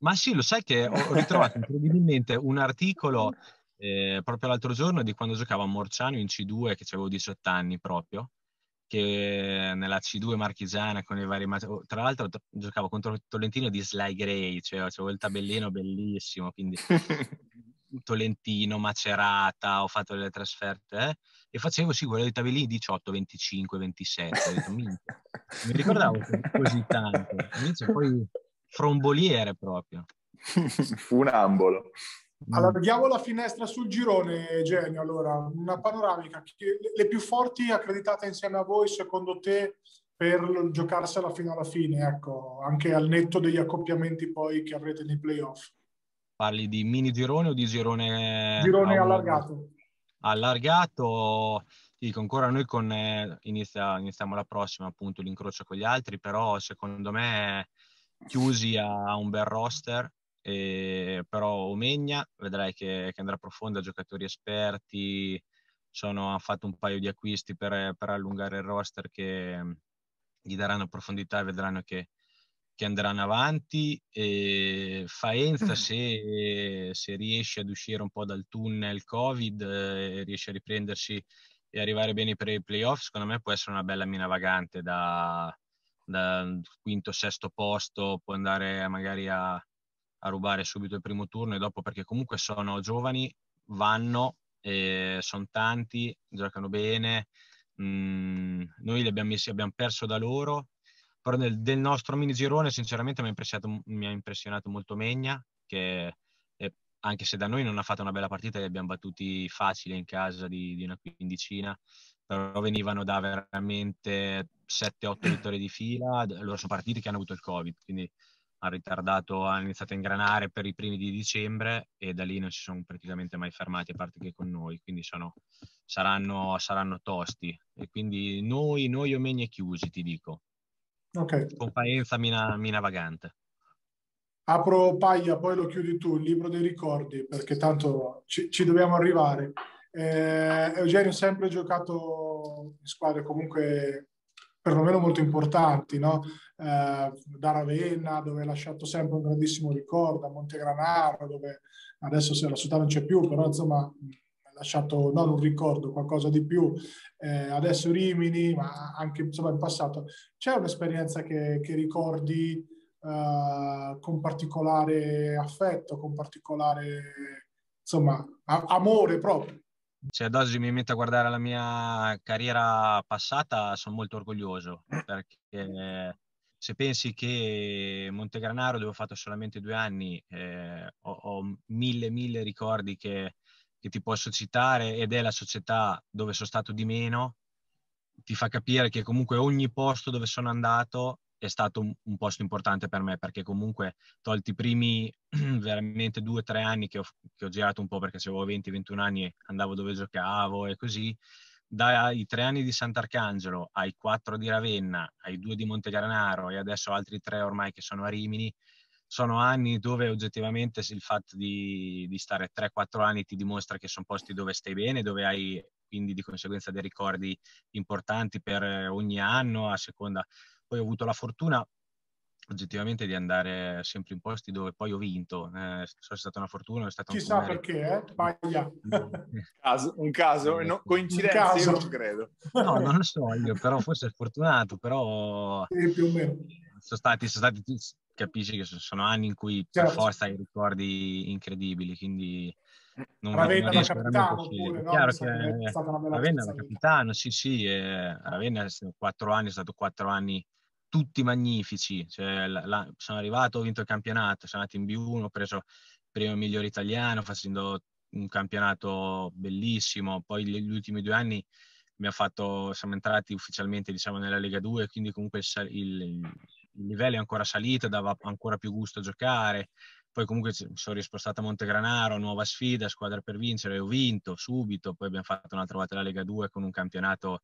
Ma sì, lo sai che ho ritrovato incredibilmente un articolo eh, proprio l'altro giorno di quando giocavo a Morciano in C2, che avevo 18 anni proprio, che nella C2 marchigiana con i vari tra l'altro giocavo contro il Tolentino di Sly Gray cioè avevo il tabellino bellissimo quindi [laughs] Tolentino, Macerata ho fatto delle trasferte eh? e facevo sì quello dei tabellini 18, 25, 27 detto, mi ricordavo così tanto invece poi fromboliere proprio fu un ambolo Allarghiamo la finestra sul girone, Genio. Allora, una panoramica. Le più forti accreditate insieme a voi, secondo te, per giocarsela fino alla fine, ecco, anche al netto degli accoppiamenti poi che avrete nei playoff. Parli di mini girone o di girone? Girone allargato. Allargato, dico ancora noi con, eh, inizia, iniziamo la prossima appunto l'incrocio con gli altri, però secondo me chiusi a un bel roster e, però Omegna vedrai che, che, andrà profonda, giocatori esperti, sono, hanno fatto un paio di acquisti per, per, allungare il roster che gli daranno profondità e vedranno che, che andranno avanti. E Faenza, se, se, riesce ad uscire un po' dal tunnel Covid e riesce a riprendersi e arrivare bene per i playoff, secondo me può essere una bella mina vagante da, da quinto, sesto posto, può andare magari a, a rubare subito il primo turno e dopo perché comunque sono giovani, vanno, eh, sono tanti, giocano bene. Mm, noi li abbiamo messi, abbiamo perso da loro, però nel, del nostro mini girone sinceramente mi ha impressionato, impressionato molto Megna, che eh, anche se da noi non ha fatto una bella partita, li abbiamo battuti facile in casa di, di una quindicina, però venivano da veramente 7-8 vittorie di fila, loro sono partiti che hanno avuto il Covid, quindi ha ritardato, ha iniziato a ingranare per i primi di dicembre e da lì non si sono praticamente mai fermati, a parte che con noi, quindi sono, saranno, saranno, tosti. E quindi noi, noi omegni chiusi, ti dico. Ok. Comparenza mina, mina vagante. Apro paglia, poi lo chiudi tu, il libro dei ricordi, perché tanto ci, ci dobbiamo arrivare. Eh, Eugenio ha sempre giocato in squadre comunque perlomeno molto importanti, no? eh, da Ravenna, dove ha lasciato sempre un grandissimo ricordo, a Montegranaro, dove adesso se la città non c'è più, però insomma lasciato non un ricordo, qualcosa di più. Eh, adesso Rimini, ma anche insomma in passato. C'è un'esperienza che, che ricordi uh, con particolare affetto, con particolare insomma a- amore proprio? Se ad oggi mi metto a guardare la mia carriera passata, sono molto orgoglioso perché se pensi che Montegranaro, dove ho fatto solamente due anni, eh, ho, ho, mille, mille ricordi che, che, ti posso citare ed è la società dove sono stato di meno, ti fa capire che comunque ogni posto dove sono andato è stato un, un posto importante per me perché comunque tolti i primi [clears throat] veramente due o tre anni che ho, che ho girato un po' perché avevo 20-21 anni andavo dove giocavo e così, dai tre anni di Sant'Arcangelo ai quattro di Ravenna, ai due di Montegranaro e adesso altri tre ormai che sono a Rimini, sono anni dove oggettivamente il fatto di, di stare 3-4 anni ti dimostra che sono posti dove stai bene, dove hai quindi di conseguenza dei ricordi importanti per ogni anno, a seconda. Poi ho avuto la fortuna oggettivamente di andare sempre in posti dove poi ho vinto. Eh, so è stata una fortuna, è stata Chissà un perché, eh? Sbaglia. [laughs] caso, un caso, no, coincidenza, caso. io non credo. No, non lo so io, [laughs] però forse è fortunato, però... Sì, più o meno. Sono stati, sono stati, capisci che sono anni in cui certo. per forza hai ricordi incredibili, quindi... Non, Ravenna non da capitano pure, no? Chiaro che Ravenna da capitano, sì sì, eh, Ravenna quattro anni, è stato quattro anni tutti magnifici. Cioè, la, la, sono arrivato, ho vinto il campionato, sono andato in B1, ho preso il primo migliore italiano facendo un campionato bellissimo. Poi gli, gli ultimi due anni fatto, siamo entrati ufficialmente diciamo, nella Lega 2, quindi comunque il, il, il livello è ancora salito, dava ancora più gusto a giocare. Poi comunque sono rispostato a Montegranaro, nuova sfida, squadra per vincere, ho vinto subito, poi abbiamo fatto un'altra volta la Lega 2 con un campionato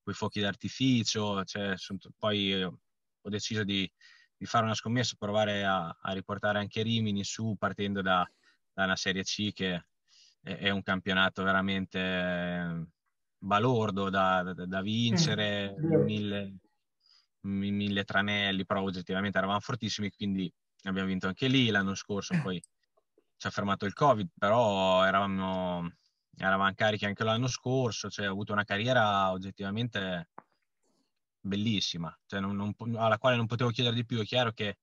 con i fuochi d'artificio, cioè, poi ho deciso di, di, fare una scommessa, provare a, a, riportare anche Rimini su partendo da, da una Serie C che è, è un campionato veramente eh, balordo da, da, da vincere, mm. mille, mille tranelli, però oggettivamente eravamo fortissimi, quindi abbiamo vinto anche lì l'anno scorso, poi ci ha fermato il Covid, però eravamo, eravamo carichi anche l'anno scorso, cioè ho avuto una carriera oggettivamente bellissima, cioè non, non, alla quale non potevo chiedere di più. È chiaro che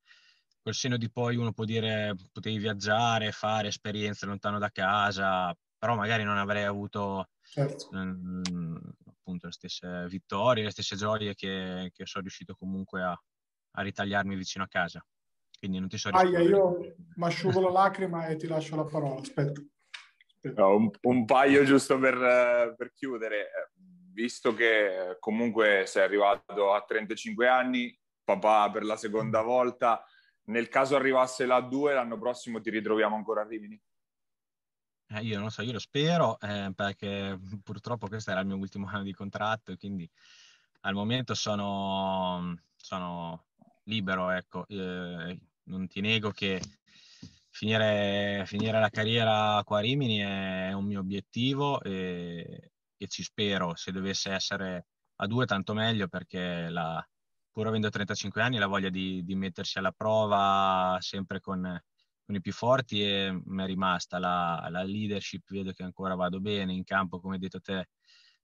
col seno di poi uno può dire potevi viaggiare, fare esperienze lontano da casa, però magari non avrei avuto certo. mh, mm, appunto le stesse vittorie, le stesse gioie che, che sono riuscito comunque a, a, ritagliarmi vicino a casa. Quindi non ti so Aia, io mi asciugo la lacrima e ti lascio la parola. Aspetta. Aspetta. No, un, un, paio giusto per, per chiudere visto che comunque sei arrivato a 35 anni, papà per la seconda volta, nel caso arrivasse la 2 l'anno prossimo ti ritroviamo ancora a Rimini? Eh, io non so, io lo spero eh, perché [laughs] purtroppo questo era il mio ultimo [laughs] anno di contratto quindi al momento sono, sono libero, ecco. Eh, non ti nego che finire, finire, la carriera qua a Rimini è un mio obiettivo e, e ci spero, se dovesse essere a due tanto meglio perché la, pur avendo 35 anni la voglia di, di mettersi alla prova sempre con, con, i più forti e mi è rimasta la, la, leadership, vedo che ancora vado bene in campo come hai detto te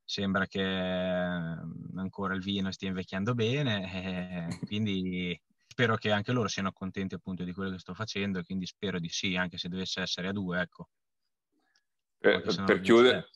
sembra che mm, ancora il vino stia invecchiando bene [laughs] quindi spero che anche loro siano contenti appunto di quello che sto facendo quindi spero di sì anche se dovesse essere a due ecco. Per, per chiudere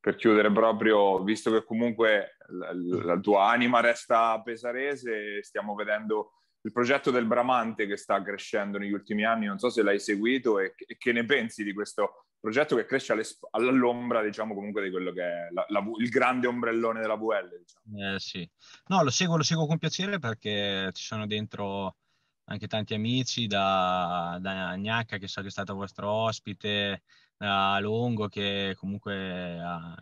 per chiudere proprio, visto che comunque la, la, tua anima resta pesarese, stiamo vedendo il progetto del Bramante che sta crescendo negli ultimi anni, non so se l'hai seguito e, e che ne pensi di questo progetto che cresce all'ombra, diciamo, comunque di quello che è la, la, il grande ombrellone della VL. Diciamo. Eh, sì. No, lo seguo, lo seguo con piacere perché ci sono dentro anche tanti amici da, da Gnacca, che so che è stato vostro ospite, a Longo che comunque ha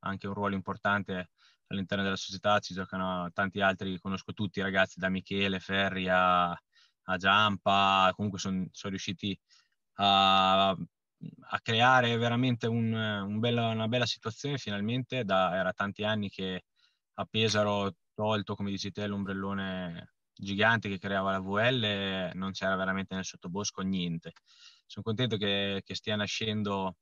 anche un ruolo importante all'interno della società, ci giocano tanti altri, conosco tutti i ragazzi da Michele, Ferri a, a Giampa, comunque sono son riusciti a, a, creare veramente un, un bella, una bella situazione finalmente, da, era tanti anni che a Pesaro tolto, come dici te, l'ombrellone gigante che creava la VL, non c'era veramente nel sottobosco niente. Sono contento che, che stia nascendo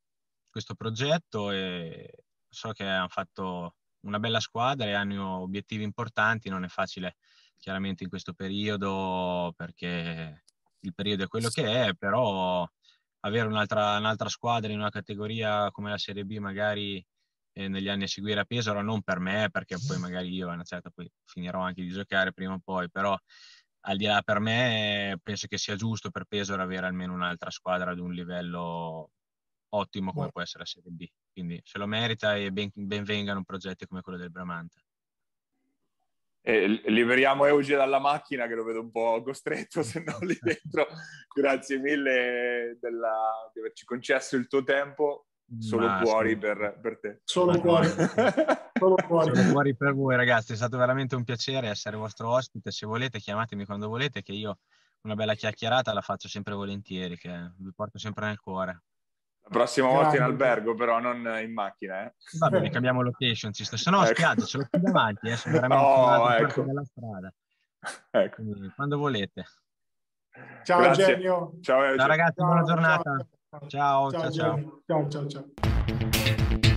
questo progetto e so che hanno fatto una bella squadra e hanno obiettivi importanti, non è facile chiaramente in questo periodo perché il periodo è quello che è, però avere un'altra, un'altra squadra in una categoria come la Serie B magari eh, negli anni a seguire a Pesaro, non per me, perché poi [laughs] magari io a una certa poi finirò anche di giocare prima o poi, però al di là per me penso che sia giusto per Pesaro avere almeno un'altra squadra ad un livello ottimo come può essere la Serie B. Quindi se lo merita e ben, ben vengano progetti come quello del Bramante. Eh, liberiamo Euge dalla macchina che lo vedo un po' costretto, se no lì [laughs] dentro. Grazie mille della, di averci concesso il tuo tempo. Solo Ma, cuori per, per, te. Solo cuori. [laughs] Solo cuori. Solo cuori per voi ragazzi, è stato veramente un piacere essere vostro ospite. Se volete chiamatemi quando volete che io una bella chiacchierata la faccio sempre volentieri, che vi porto sempre nel cuore. La prossima Grande. volta in albergo, però non in macchina. Eh. Va bene, cambiamo location. Se no, ecco. spiaggia, ce l'ho qui davanti, eh, sono veramente [laughs] oh, ecco. della strada. Ecco. Quindi, quando volete. Ciao Grazie. Genio. Ciao, ciao ragazzi, ciao, buona giornata. Ciao, ciao, ciao. Ciao, ciao, ciao. ciao.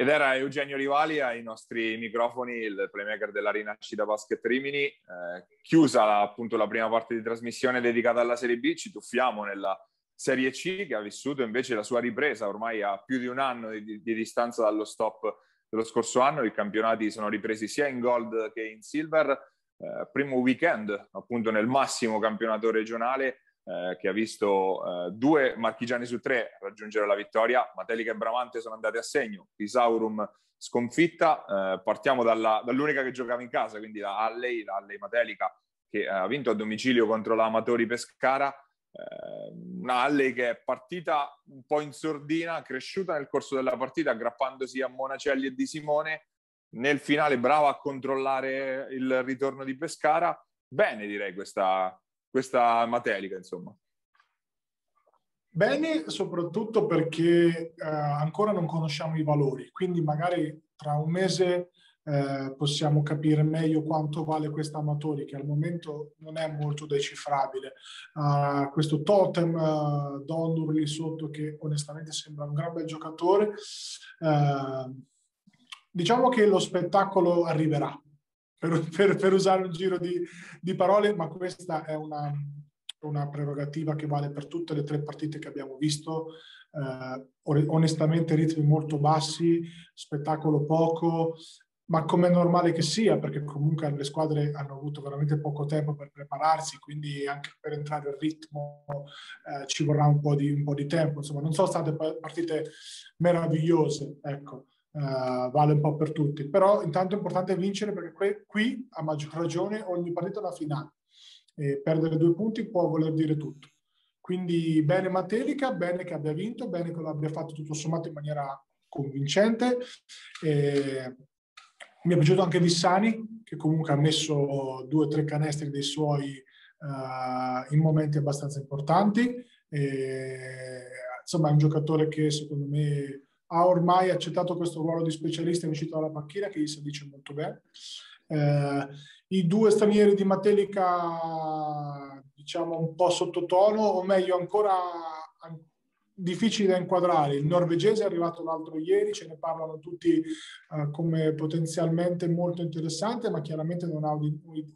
Ed era Eugenio Rivali ai nostri microfoni, il playmaker della Rinascita Basket Rimini. Eh, chiusa appunto la prima parte di trasmissione dedicata alla Serie B, ci tuffiamo nella Serie C che ha vissuto invece la sua ripresa ormai a più di un anno di, di distanza dallo stop dello scorso anno. I campionati sono ripresi sia in gold che in silver. Eh, primo weekend appunto nel massimo campionato regionale eh, che ha visto eh, due marchigiani su tre raggiungere la vittoria. Matelica e Bramante sono andate a segno, Isaurum sconfitta. Eh, partiamo dalla, dall'unica che giocava in casa, quindi da Alley, la Alley Matelica, che ha vinto a domicilio contro la Amatori Pescara. Eh, una Alley che è partita un po' in sordina, cresciuta nel corso della partita, aggrappandosi a Monacelli e Di Simone. Nel finale brava a controllare il ritorno di Pescara. Bene direi questa, questa Matelica, insomma. Bene, soprattutto perché eh, ancora non conosciamo i valori, quindi magari tra un mese eh, possiamo capire meglio quanto vale questa Amatori, che al momento non è molto decifrabile. Uh, questo totem uh, Dondur lì sotto, che onestamente sembra un gran bel giocatore, uh, diciamo che lo spettacolo arriverà, per, per, per usare un giro di, di, parole, ma questa è una, una, prerogativa che vale per tutte le tre partite che abbiamo visto. Eh, onestamente ritmi molto bassi, spettacolo poco, ma come è normale che sia, perché comunque le squadre hanno avuto veramente poco tempo per prepararsi, quindi anche per entrare al ritmo eh, ci vorrà un po, di, un po' di tempo. Insomma, non sono state partite meravigliose, ecco uh, vale un po' per tutti. Però intanto è importante vincere perché qui, qui a maggior ragione ogni partita è una finale. E perdere due punti può voler dire tutto. Quindi bene Matelica, bene che abbia vinto, bene che lo abbia fatto tutto sommato in maniera convincente. E mi è piaciuto anche Vissani, che comunque ha messo due o tre canestri dei suoi uh, in momenti abbastanza importanti. E, insomma, è un giocatore che secondo me ha ormai accettato questo ruolo di specialista in uscita dalla panchina che gli si dice molto bene. Eh, I due stranieri di Matelica, diciamo un po' sottotono, o meglio ancora difficili da inquadrare. Il norvegese è arrivato l'altro ieri, ce ne parlano tutti uh, come potenzialmente molto interessante, ma chiaramente non ha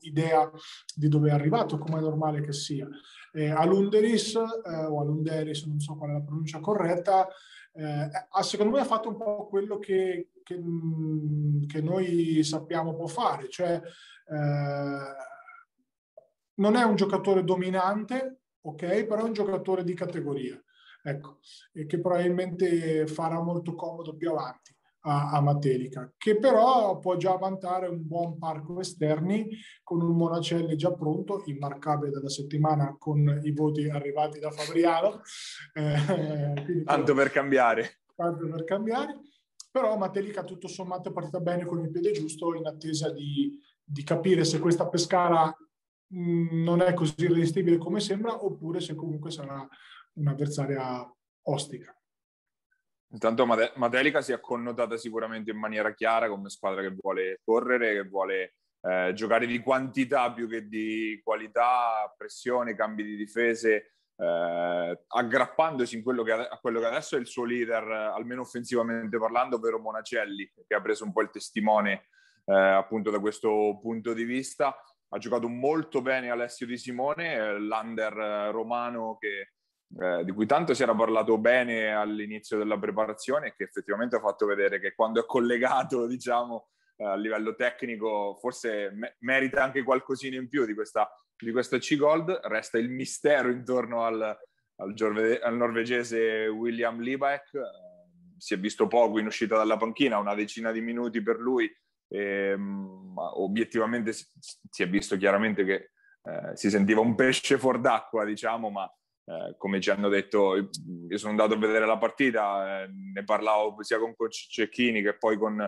idea di dove è arrivato, come è normale che sia. Eh, Alunderis, eh, o Alunderis, non so qual è la pronuncia corretta, eh, secondo me ha fatto un po' quello che, che, mm, che noi sappiamo può fare, cioè eh, non è un giocatore dominante, ok, però è un giocatore di categoria, ecco, e che probabilmente farà molto comodo più avanti a, a Matelica, che però può già vantare un buon parco esterni con un Monacelli già pronto, immarcabile della settimana con i voti arrivati da Fabriano. Eh, tanto per cambiare. Tanto per cambiare. Però Matelica tutto sommato è partita bene con il piede giusto in attesa di, di capire se questa Pescara mh, non è così irresistibile come sembra oppure se comunque sarà un'avversaria ostica. Intanto Matelica si è connotata sicuramente in maniera chiara come squadra che vuole correre, che vuole eh, giocare di quantità più che di qualità, pressione, cambi di difese, eh, aggrappandosi quello che, a quello che adesso è il suo leader, almeno offensivamente parlando, ovvero Monacelli, che ha preso un po' il testimone eh, appunto da questo punto di vista. Ha giocato molto bene Alessio Di Simone, eh, l'under eh, romano che eh, di cui tanto si era parlato bene all'inizio della preparazione e che effettivamente ha fatto vedere che quando è collegato, [laughs] diciamo, eh, a livello tecnico, forse me- merita anche qualcosina in più di questa, di questa C-Gold. Resta il mistero intorno al, al, giorve- al norvegese William Liebeck. Eh, si è visto poco in uscita dalla panchina, una decina di minuti per lui. E, ma obiettivamente si, si, è visto chiaramente che eh, si sentiva un pesce fuor d'acqua, diciamo, ma eh, come ci hanno detto, io sono andato a vedere la partita, eh, ne parlavo sia con Cecchini che poi con,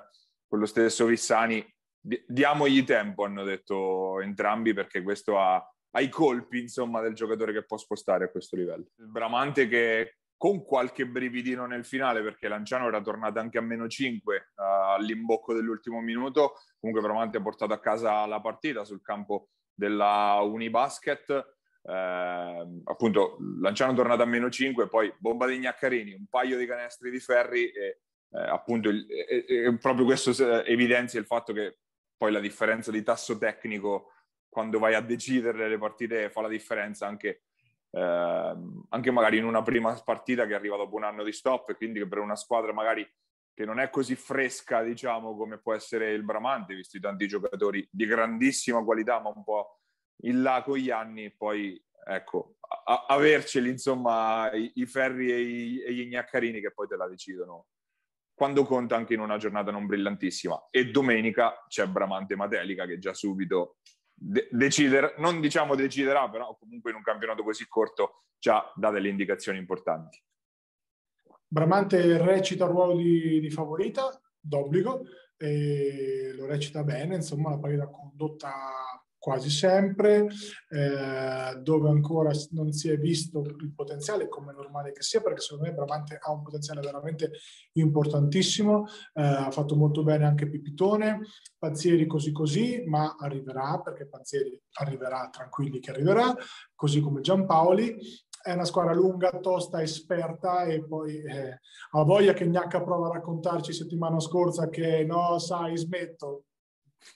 con lo stesso Vissani. diamogli tempo, hanno detto entrambi, perché questo ha, ha, i colpi insomma, del giocatore che può spostare a questo livello. Il Bramante che con qualche brividino nel finale, perché Lanciano era tornato anche a meno 5 uh, all'imbocco dell'ultimo minuto, comunque Bramante ha portato a casa la partita sul campo della Unibasket eh, appunto Lanciano tornato a meno 5, poi bomba di Gnaccarini, un paio di canestri di Ferri e eh, appunto il, e, e proprio questo evidenzia il fatto che poi la differenza di tasso tecnico quando vai a decidere le partite fa la differenza anche, eh, anche magari in una prima partita che arriva dopo un anno di stop e quindi per una squadra magari che non è così fresca diciamo come può essere il Bramante visto i tanti giocatori di grandissima qualità ma un po' in là con gli anni, poi ecco, a- averceli insomma i, i ferri e, i, e, gli gnaccarini che poi te la decidono quando conta anche in una giornata non brillantissima. E domenica c'è Bramante Matelica che già subito de- deciderà, non diciamo deciderà, però comunque in un campionato così corto già dà delle indicazioni importanti. Bramante recita il ruolo di, di favorita, d'obbligo, e lo recita bene, insomma la partita condotta quasi sempre, eh, dove ancora non si è visto il potenziale, come è normale che sia, perché secondo me Bramante ha un potenziale veramente importantissimo, eh, ha fatto molto bene anche Pipitone, Pazzieri così così, ma arriverà, perché Pazzieri arriverà, tranquilli che arriverà, così come Giampaoli, è una squadra lunga, tosta, esperta e poi eh, ha voglia che Gnacca prova a raccontarci settimana scorsa che no, sai, smetto.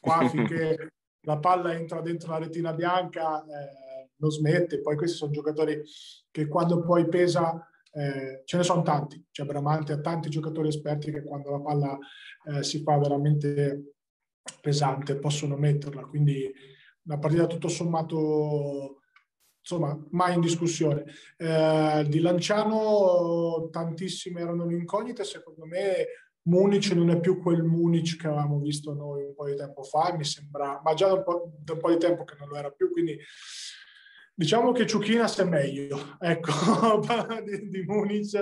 Qua [laughs] finché la palla entra dentro la retina bianca, eh, non smette. Poi questi sono giocatori che quando poi pesa, eh, ce ne sono tanti. C'è Bramante ha tanti giocatori esperti che quando la palla eh, si fa veramente pesante possono metterla. Quindi una partita tutto sommato insomma, mai in discussione. Eh, di Lanciano tantissime erano le incognite, secondo me Munich non è più quel Munich che avevamo visto noi un po' di tempo fa, mi sembra, ma già da un po', da un po di tempo che non lo era più, quindi diciamo che Ciuchinas è meglio, ecco, [laughs] di, di Munich,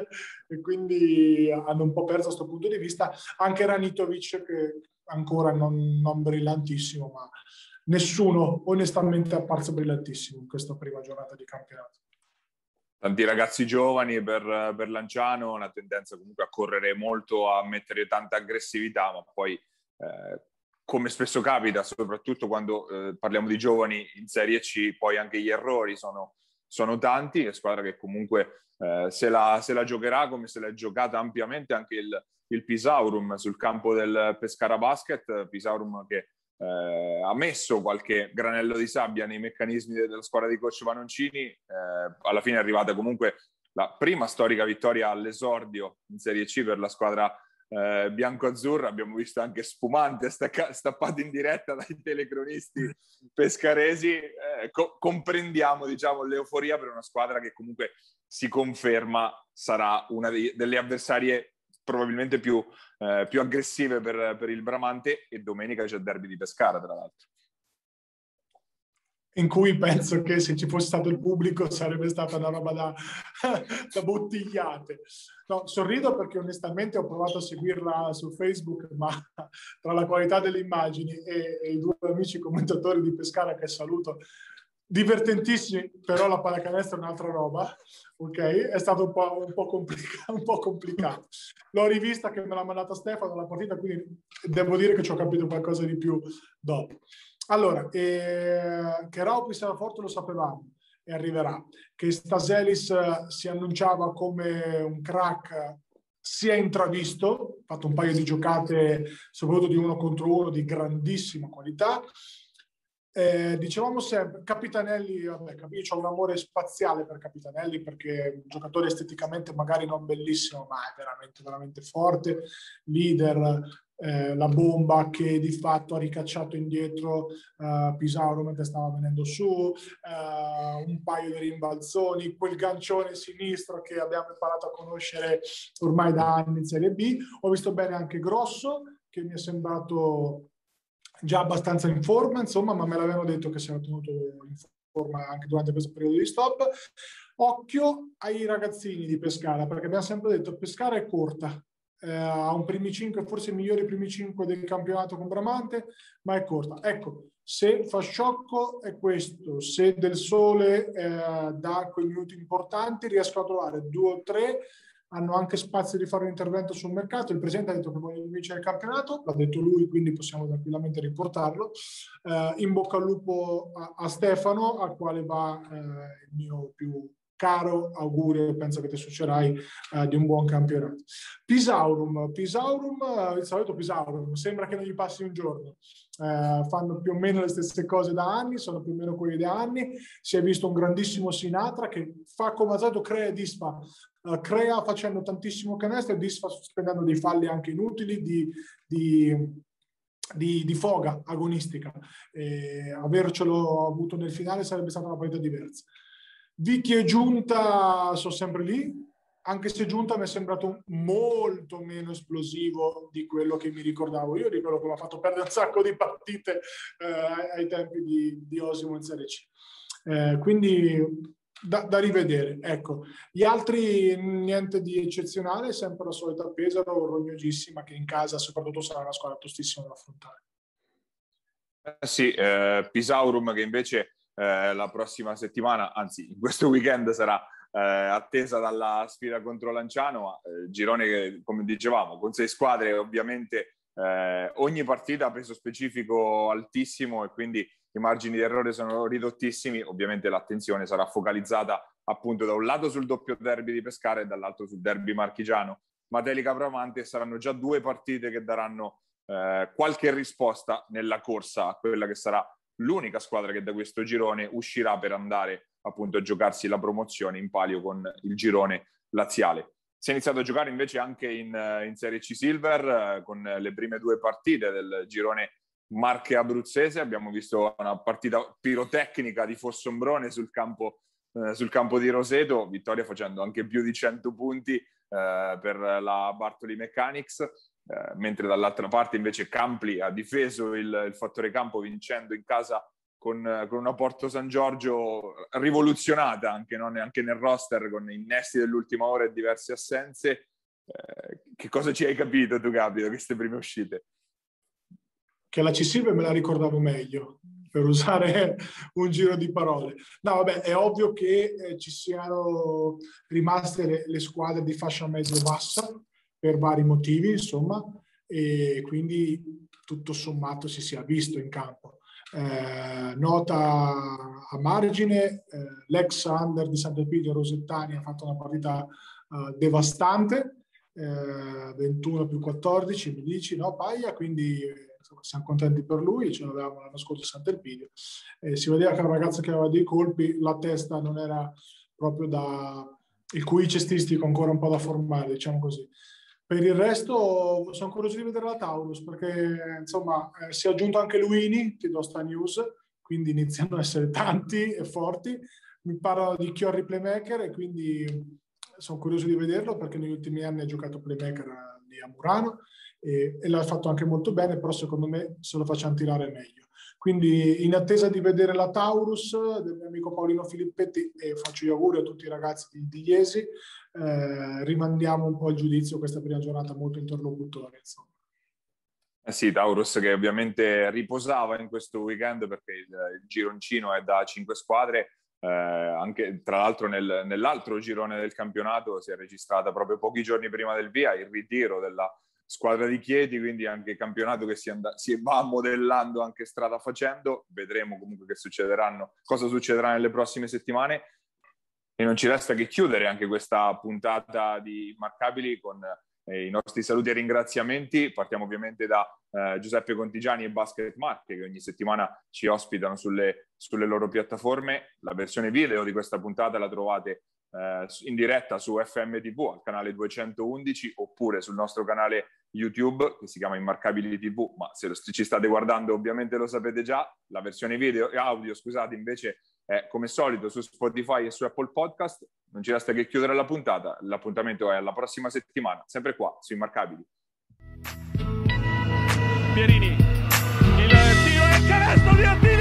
e quindi hanno un po' perso questo punto di vista, anche Ranitovic che ancora non, non brillantissimo, ma nessuno onestamente è apparso brillantissimo in questa prima giornata di campionato tanti ragazzi giovani per, per Lanciano, una tendenza comunque a correre molto, a mettere tanta aggressività, ma poi eh, come spesso capita, soprattutto quando eh, parliamo di giovani in Serie C, poi anche gli errori sono, sono tanti, è squadra che comunque eh, se, la, se, la, giocherà come se l'è giocata ampiamente anche il, il Pisaurum sul campo del Pescara Basket, Pisaurum che eh, ha messo qualche granello di sabbia nei meccanismi della squadra di coach Vanoncini, eh, alla fine è arrivata comunque la prima storica vittoria all'esordio in Serie C per la squadra eh, bianco-azzurra, abbiamo visto anche spumante stacca- stappato in diretta dai telecronisti pescaresi, eh, co- comprendiamo diciamo, l'euforia per una squadra che comunque si conferma sarà una dei, delle avversarie probabilmente più, eh, più aggressive per, per, il Bramante e domenica c'è il derby di Pescara tra l'altro. In cui penso che se ci fosse stato il pubblico sarebbe stata una roba da, [laughs] da bottigliate. No, sorrido perché onestamente ho provato a seguirla su Facebook, ma tra la qualità delle immagini e, e i due amici commentatori di Pescara che saluto, divertentissimi, però la pallacanestro è un'altra roba, ok? È stato un po', un po, complica- [laughs] un po complicato. L'ho rivista che me l'ha mandata Stefano la partita, quindi devo dire che ci ho capito qualcosa di più dopo. Allora, eh, che Raupi sarà forte lo sapevamo e arriverà. Che Staselis eh, si annunciava come un crack si è intravisto, ha fatto un paio di giocate, soprattutto di uno contro uno, di grandissima qualità. Eh, dicevamo sempre, Capitanelli, vabbè, capisco, ho un amore spaziale per Capitanelli perché è un giocatore esteticamente magari non bellissimo, ma è veramente, veramente forte, leader, eh, la bomba che di fatto ha ricacciato indietro eh, Pisauro mentre stava venendo su, eh, un paio di rimbalzoni, quel gancione sinistro che abbiamo imparato a conoscere ormai da anni in Serie B. Ho visto bene anche Grosso, che mi è sembrato già abbastanza in forma, insomma, ma me l'avevano detto che si era tenuto in forma anche durante questo periodo di stop. Occhio ai ragazzini di Pescara, perché abbiamo sempre detto Pescara è corta, eh, ha un primi 5, forse i migliori primi 5 del campionato con Bramante, ma è corta. Ecco, se fa sciocco è questo, se del sole eh, dà quei minuti importanti, riesco a trovare due o tre hanno anche spazio di fare un intervento sul mercato. Il presidente ha detto che vuole vincere il campionato, l'ha detto lui, quindi possiamo tranquillamente riportarlo. Eh, in bocca al lupo a, a, Stefano, al quale va eh, il mio più caro augurio, penso che ti succederai eh, di un buon campionato. Pisaurum, Pisaurum, eh, il solito Pisaurum, sembra che non gli passi un giorno. Eh, fanno più o meno le stesse cose da anni, sono più o meno quelli da anni. Si è visto un grandissimo Sinatra che fa come ha detto, crea e disfa. Uh, crea facendo tantissimo canestro e disfa spendendo dei falli anche inutili di, di, di, di foga agonistica. E avercelo avuto nel finale sarebbe stata una partita diversa. Vicky e Giunta sono sempre lì, anche se Giunta mi è sembrato molto meno esplosivo di quello che mi ricordavo io, di quello che mi ha fatto perdere un sacco di partite eh, ai tempi di, di, Osimo in Serie C. Eh, quindi da, da, rivedere. Ecco, gli altri niente di eccezionale, sempre la solita Pesaro, rognosissima, che in casa soprattutto sarà una squadra tostissima da affrontare. Eh sì, eh, Pisaurum che invece eh, la prossima settimana, anzi in questo weekend sarà eh, attesa dalla sfida contro Lanciano, eh, girone che come dicevamo con sei squadre ovviamente eh, ogni partita ha peso specifico altissimo e quindi i margini di errore sono ridottissimi, ovviamente l'attenzione sarà focalizzata appunto da un lato sul doppio derby di Pescara e dall'altro sul derby marchigiano. Matelica Bramante saranno già due partite che daranno eh, qualche risposta nella corsa a quella che sarà l'unica squadra che da questo girone uscirà per andare appunto a giocarsi la promozione in palio con il girone laziale. Si è iniziato a giocare invece anche in, in Serie C Silver eh, con le prime due partite del girone Marche Abruzzese. Abbiamo visto una partita pirotecnica di Fossombrone sul campo, eh, sul campo di Roseto, vittoria facendo anche più di 100 punti eh, per la Bartoli Mechanics. Eh, mentre dall'altra parte invece Campli ha difeso il, il fattore campo vincendo in casa con, con, una Porto San Giorgio rivoluzionata anche, no? anche, nel roster con innesti dell'ultima ora e diverse assenze. Eh, che cosa ci hai capito tu, Gabi, da queste prime uscite? Che la C-Silve me la ricordavo meglio, per usare [laughs] un giro di parole. No, vabbè, è ovvio che eh, ci siano rimaste le, le squadre di fascia medio-bassa, per vari motivi, insomma, e quindi tutto sommato si sia visto in campo. Eh, nota a margine, eh, l'ex under di Sant'Epidio Rosettani ha fatto una partita eh, devastante, 21 eh, più 14, mi dici, no Paia, quindi siamo contenti per lui, ce l'avevamo l'anno scorso a Sant'Elpidio. si vedeva che era un ragazzo che aveva dei colpi, la testa non era proprio da... il cui cestistico ancora un po' da formare, diciamo così. Per il resto sono curioso di vedere la Taurus perché insomma eh, si è aggiunto anche Luini, ti do sta news, quindi iniziano ad essere tanti e forti. Mi parla di Chiorri Playmaker e quindi sono curioso di vederlo perché negli ultimi anni ha giocato Playmaker lì a Murano e, e l'ha fatto anche molto bene, però secondo me se lo facciamo tirare meglio. Quindi in attesa di vedere la Taurus del mio amico Paolino Filippetti e faccio gli auguri a tutti i ragazzi di, di Iesi, eh, rimandiamo un po' il giudizio questa prima giornata molto interlocutoria. Insomma. Eh sì, Taurus che ovviamente riposava in questo weekend perché il, il gironcino è da cinque squadre, eh, anche tra l'altro nel, nell'altro girone del campionato si è registrata proprio pochi giorni prima del via il ritiro della squadra di Chieti, quindi anche il campionato che si, and- si va modellando anche strada facendo, vedremo comunque che succederanno, cosa succederà nelle prossime settimane e non ci resta che chiudere anche questa puntata di Immarcabili con eh, i nostri saluti e ringraziamenti. Partiamo ovviamente da eh, Giuseppe Contigiani e Basket Marche che ogni settimana ci ospitano sulle, sulle, loro piattaforme. La versione video di questa puntata la trovate eh, in diretta su FM TV al canale 211 oppure sul nostro canale YouTube che si chiama Immarcabili TV, ma se lo, ci state guardando ovviamente lo sapete già. La versione video e audio, scusate, invece è come solito su Spotify e su Apple Podcast. Non ci resta che chiudere la puntata. L'appuntamento è alla prossima settimima, sempre qua su Immarcabili. Pierini. Y le el de